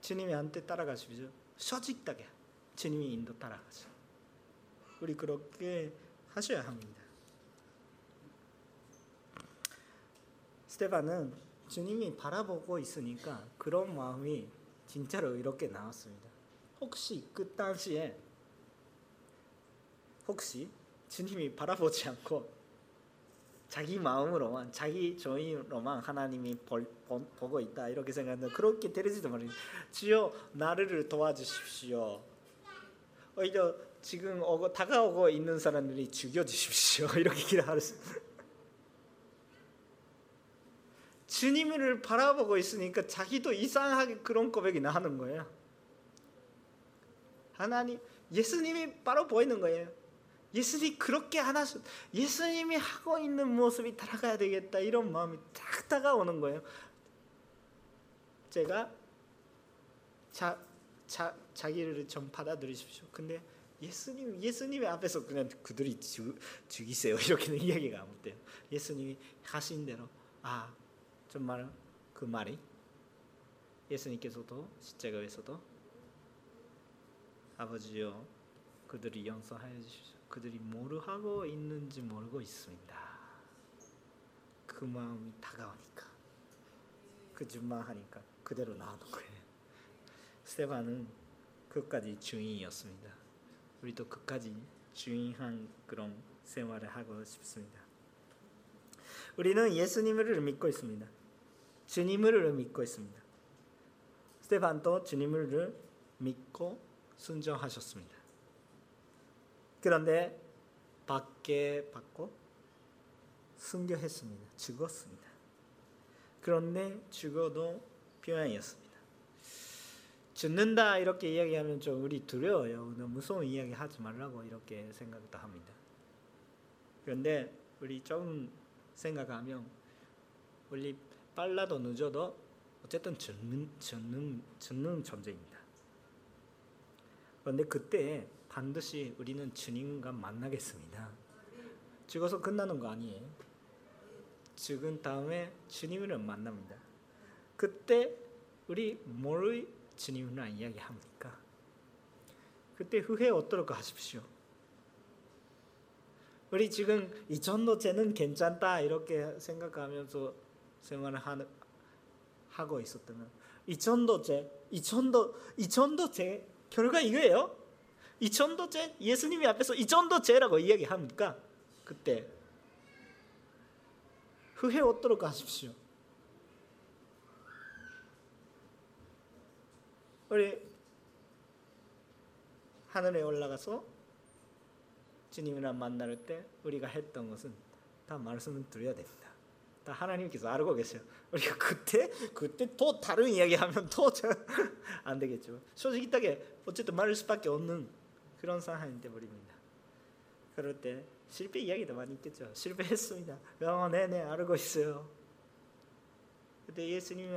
주님한테 따라가십시오. 솔직하게 주님이 인도 따라가죠. 우리 그렇게 하셔야 합니다. 스테반은 주님이 바라보고 있으니까 그런 마음이 진짜로 이렇게 나왔습니다. 혹시 그 당시에 혹시 주님이 바라보지 않고 자기 마음으로만 자기 조인으로만 하나님이 볼, 보고 있다 이렇게 생각하는 그렇게 되지도 말아요. 주여 나를 도와주십시오. 오히려 지금 오고, 다가오고 있는 사람들이 죽여주십시오 이렇게 수. 주님을 바라보고 있으니까 자기도 이상하게 그런 고백이 나는 거예요. 하나님, 예수님이 바로 보이는 거예요. 예수님 그렇게 하나서 예수님이 하고 있는 모습이 따라가야 되겠다 이런 마음이 딱 다가오는 거예요. 제가 자, 자 자기를 좀 받아들이십시오. 근데 예수님 예수님의 앞에서 그냥 그들이 죽, 죽이세요 이렇게는 이야기가 못 돼요. 예수님이 하신 대로 아 정말 그 말이 예수님께서도 십자가에서도 아버지요 그들이 용서하여 주십시오. 그들이 뭐를 하고 있는지 모르고 있습니다. 그 마음이 다가오니까 그 준마하니까 그대로 나오는 거예요. 스테반은 끝까지 주인이었습니다. 우리도 끝까지 주인한 그런 생활을 하고 싶습니다. 우리는 예수님을 믿고 있습니다. 주님을 믿고 있습니다. 스테반도 주님을 믿고 순종하셨습니다. 그런데 밖에 받고 순교했습니다. 죽었습니다. 그런데 죽어도 평안이었습니다. 죽는다 이렇게 이야기하면 좀 우리 두려워요. 너무 무서운 이야기 하지 말라고 이렇게 생각도 합니다. 그런데 우리 좀 생각하면 우리 빨라도 늦어도 어쨌든 죽는 죽는 죽는 존재입니다. 그런데 그때 반드시 우리는 주님과 만나겠습니다. 죽어서 끝나는 거 아니에요. 죽은 다음에 주님을 만납니다. 그때 우리 뭘 주님이랑 이야기합니까? 그때 후회 어떨까 하십시오. 우리 지금 이 정도 쟤는 괜찮다 이렇게 생각하면서 생활을 하고 있었다면 이 정도 쟤, 이 정도 이 정도 쟤 결과 이거예요. 이 정도 쟤 예수님이 앞에서 이 정도 쟤라고 이야기합니까? 그때 후회 어떨까 하십시오. 우리 하늘에 올라가서 주님이랑 만날 때 우리가 했던 것은 다 말씀을 드려야 됩니다. 다 하나님께서 알고 계세요. 우리가 그때 그때 또 다른 이야기하면 또 안 되겠죠. 솔직히 따게 어쨌든 말할 수밖에 없는 그런 상황이 돼 버립니다. 그럴 때 실패 이야기도 많이 있겠죠. 실패했습니다. 어, 네네 알고 있어요. 그때 예수님이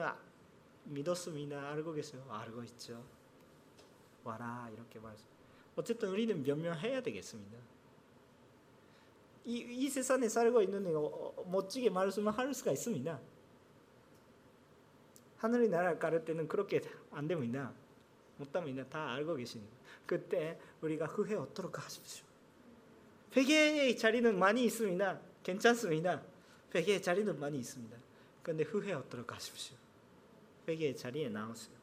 믿었습니다. 알고 계세요. 알고 있죠. 와라 이렇게 말씀. 어쨌든 우리는 변명해야 되겠습니다. 이, 이 세상에 살고 있는 어, 어, 멋지게 말씀을 할 수가 있습니다. 하늘의 나라 가를 때는 그렇게 안 됩니다. 못합니다. 다 알고 계시니까. 그때 우리가 후회 어도록 하십시오. 회개의 자리는 많이 있습니다. 괜찮습니다. 회개의 자리는 많이 있습니다. 그런데 후회 어도록 하십시오. 회개의 자리에 나오세요.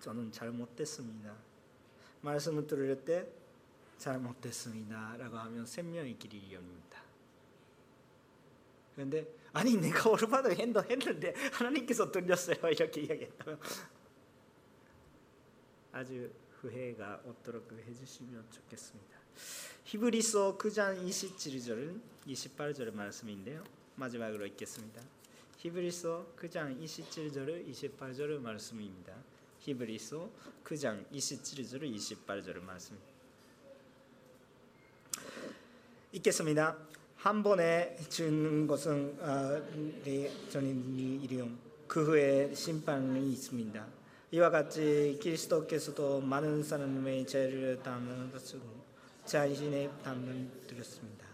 저는 잘못됐습니다. 말씀을 들을 때 잘못됐습니다 라고 하면 생명의 길이 열립니다. 그런데 아니 내가 얼마나 했도 했는데 하나님께서 들렸어요 이렇게 이야기했다면 아주 후회가 없도록 해주시면 좋겠습니다. 히브리서 9장 27절 28절 말씀인데요. 마지막으로 읽겠습니다. 히브리서 9장 27절 28절 말씀입니다. 히브리서 9장 27절 28절 말씀입니다. 읽겠습니다. 한 번에 주는 것은 전인 일용 그 후에 심판이 있습니다. 이와 같이 그리스도께서도 많은 사람의 죄를 담는 것은 자신의 담을 드렸습니다.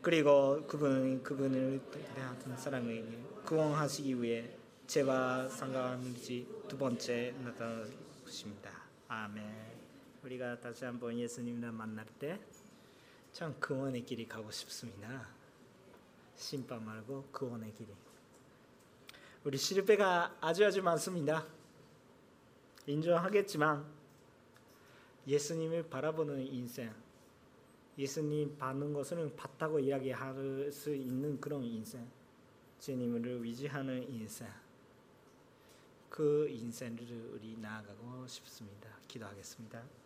그리고 그분은 그분을 대하던 사람에게 구원하시기 위해 죄와 상관없이 두 번째 나타난 것입니다. 아멘. 우리가 다시 한번 예수님을 만날 때 참 구원의 길이 가고 싶습니다. 심판 말고 구원의 길이. 우리 실패가 아주 아주 많습니다. 인정하겠지만 예수님을 바라보는 인생, 예수님 받는 것을 봤다고 이야기할 수 있는 그런 인생, 주님을 위지하는 인생, 그 인생을 우리 나아가고 싶습니다. 기도하겠습니다.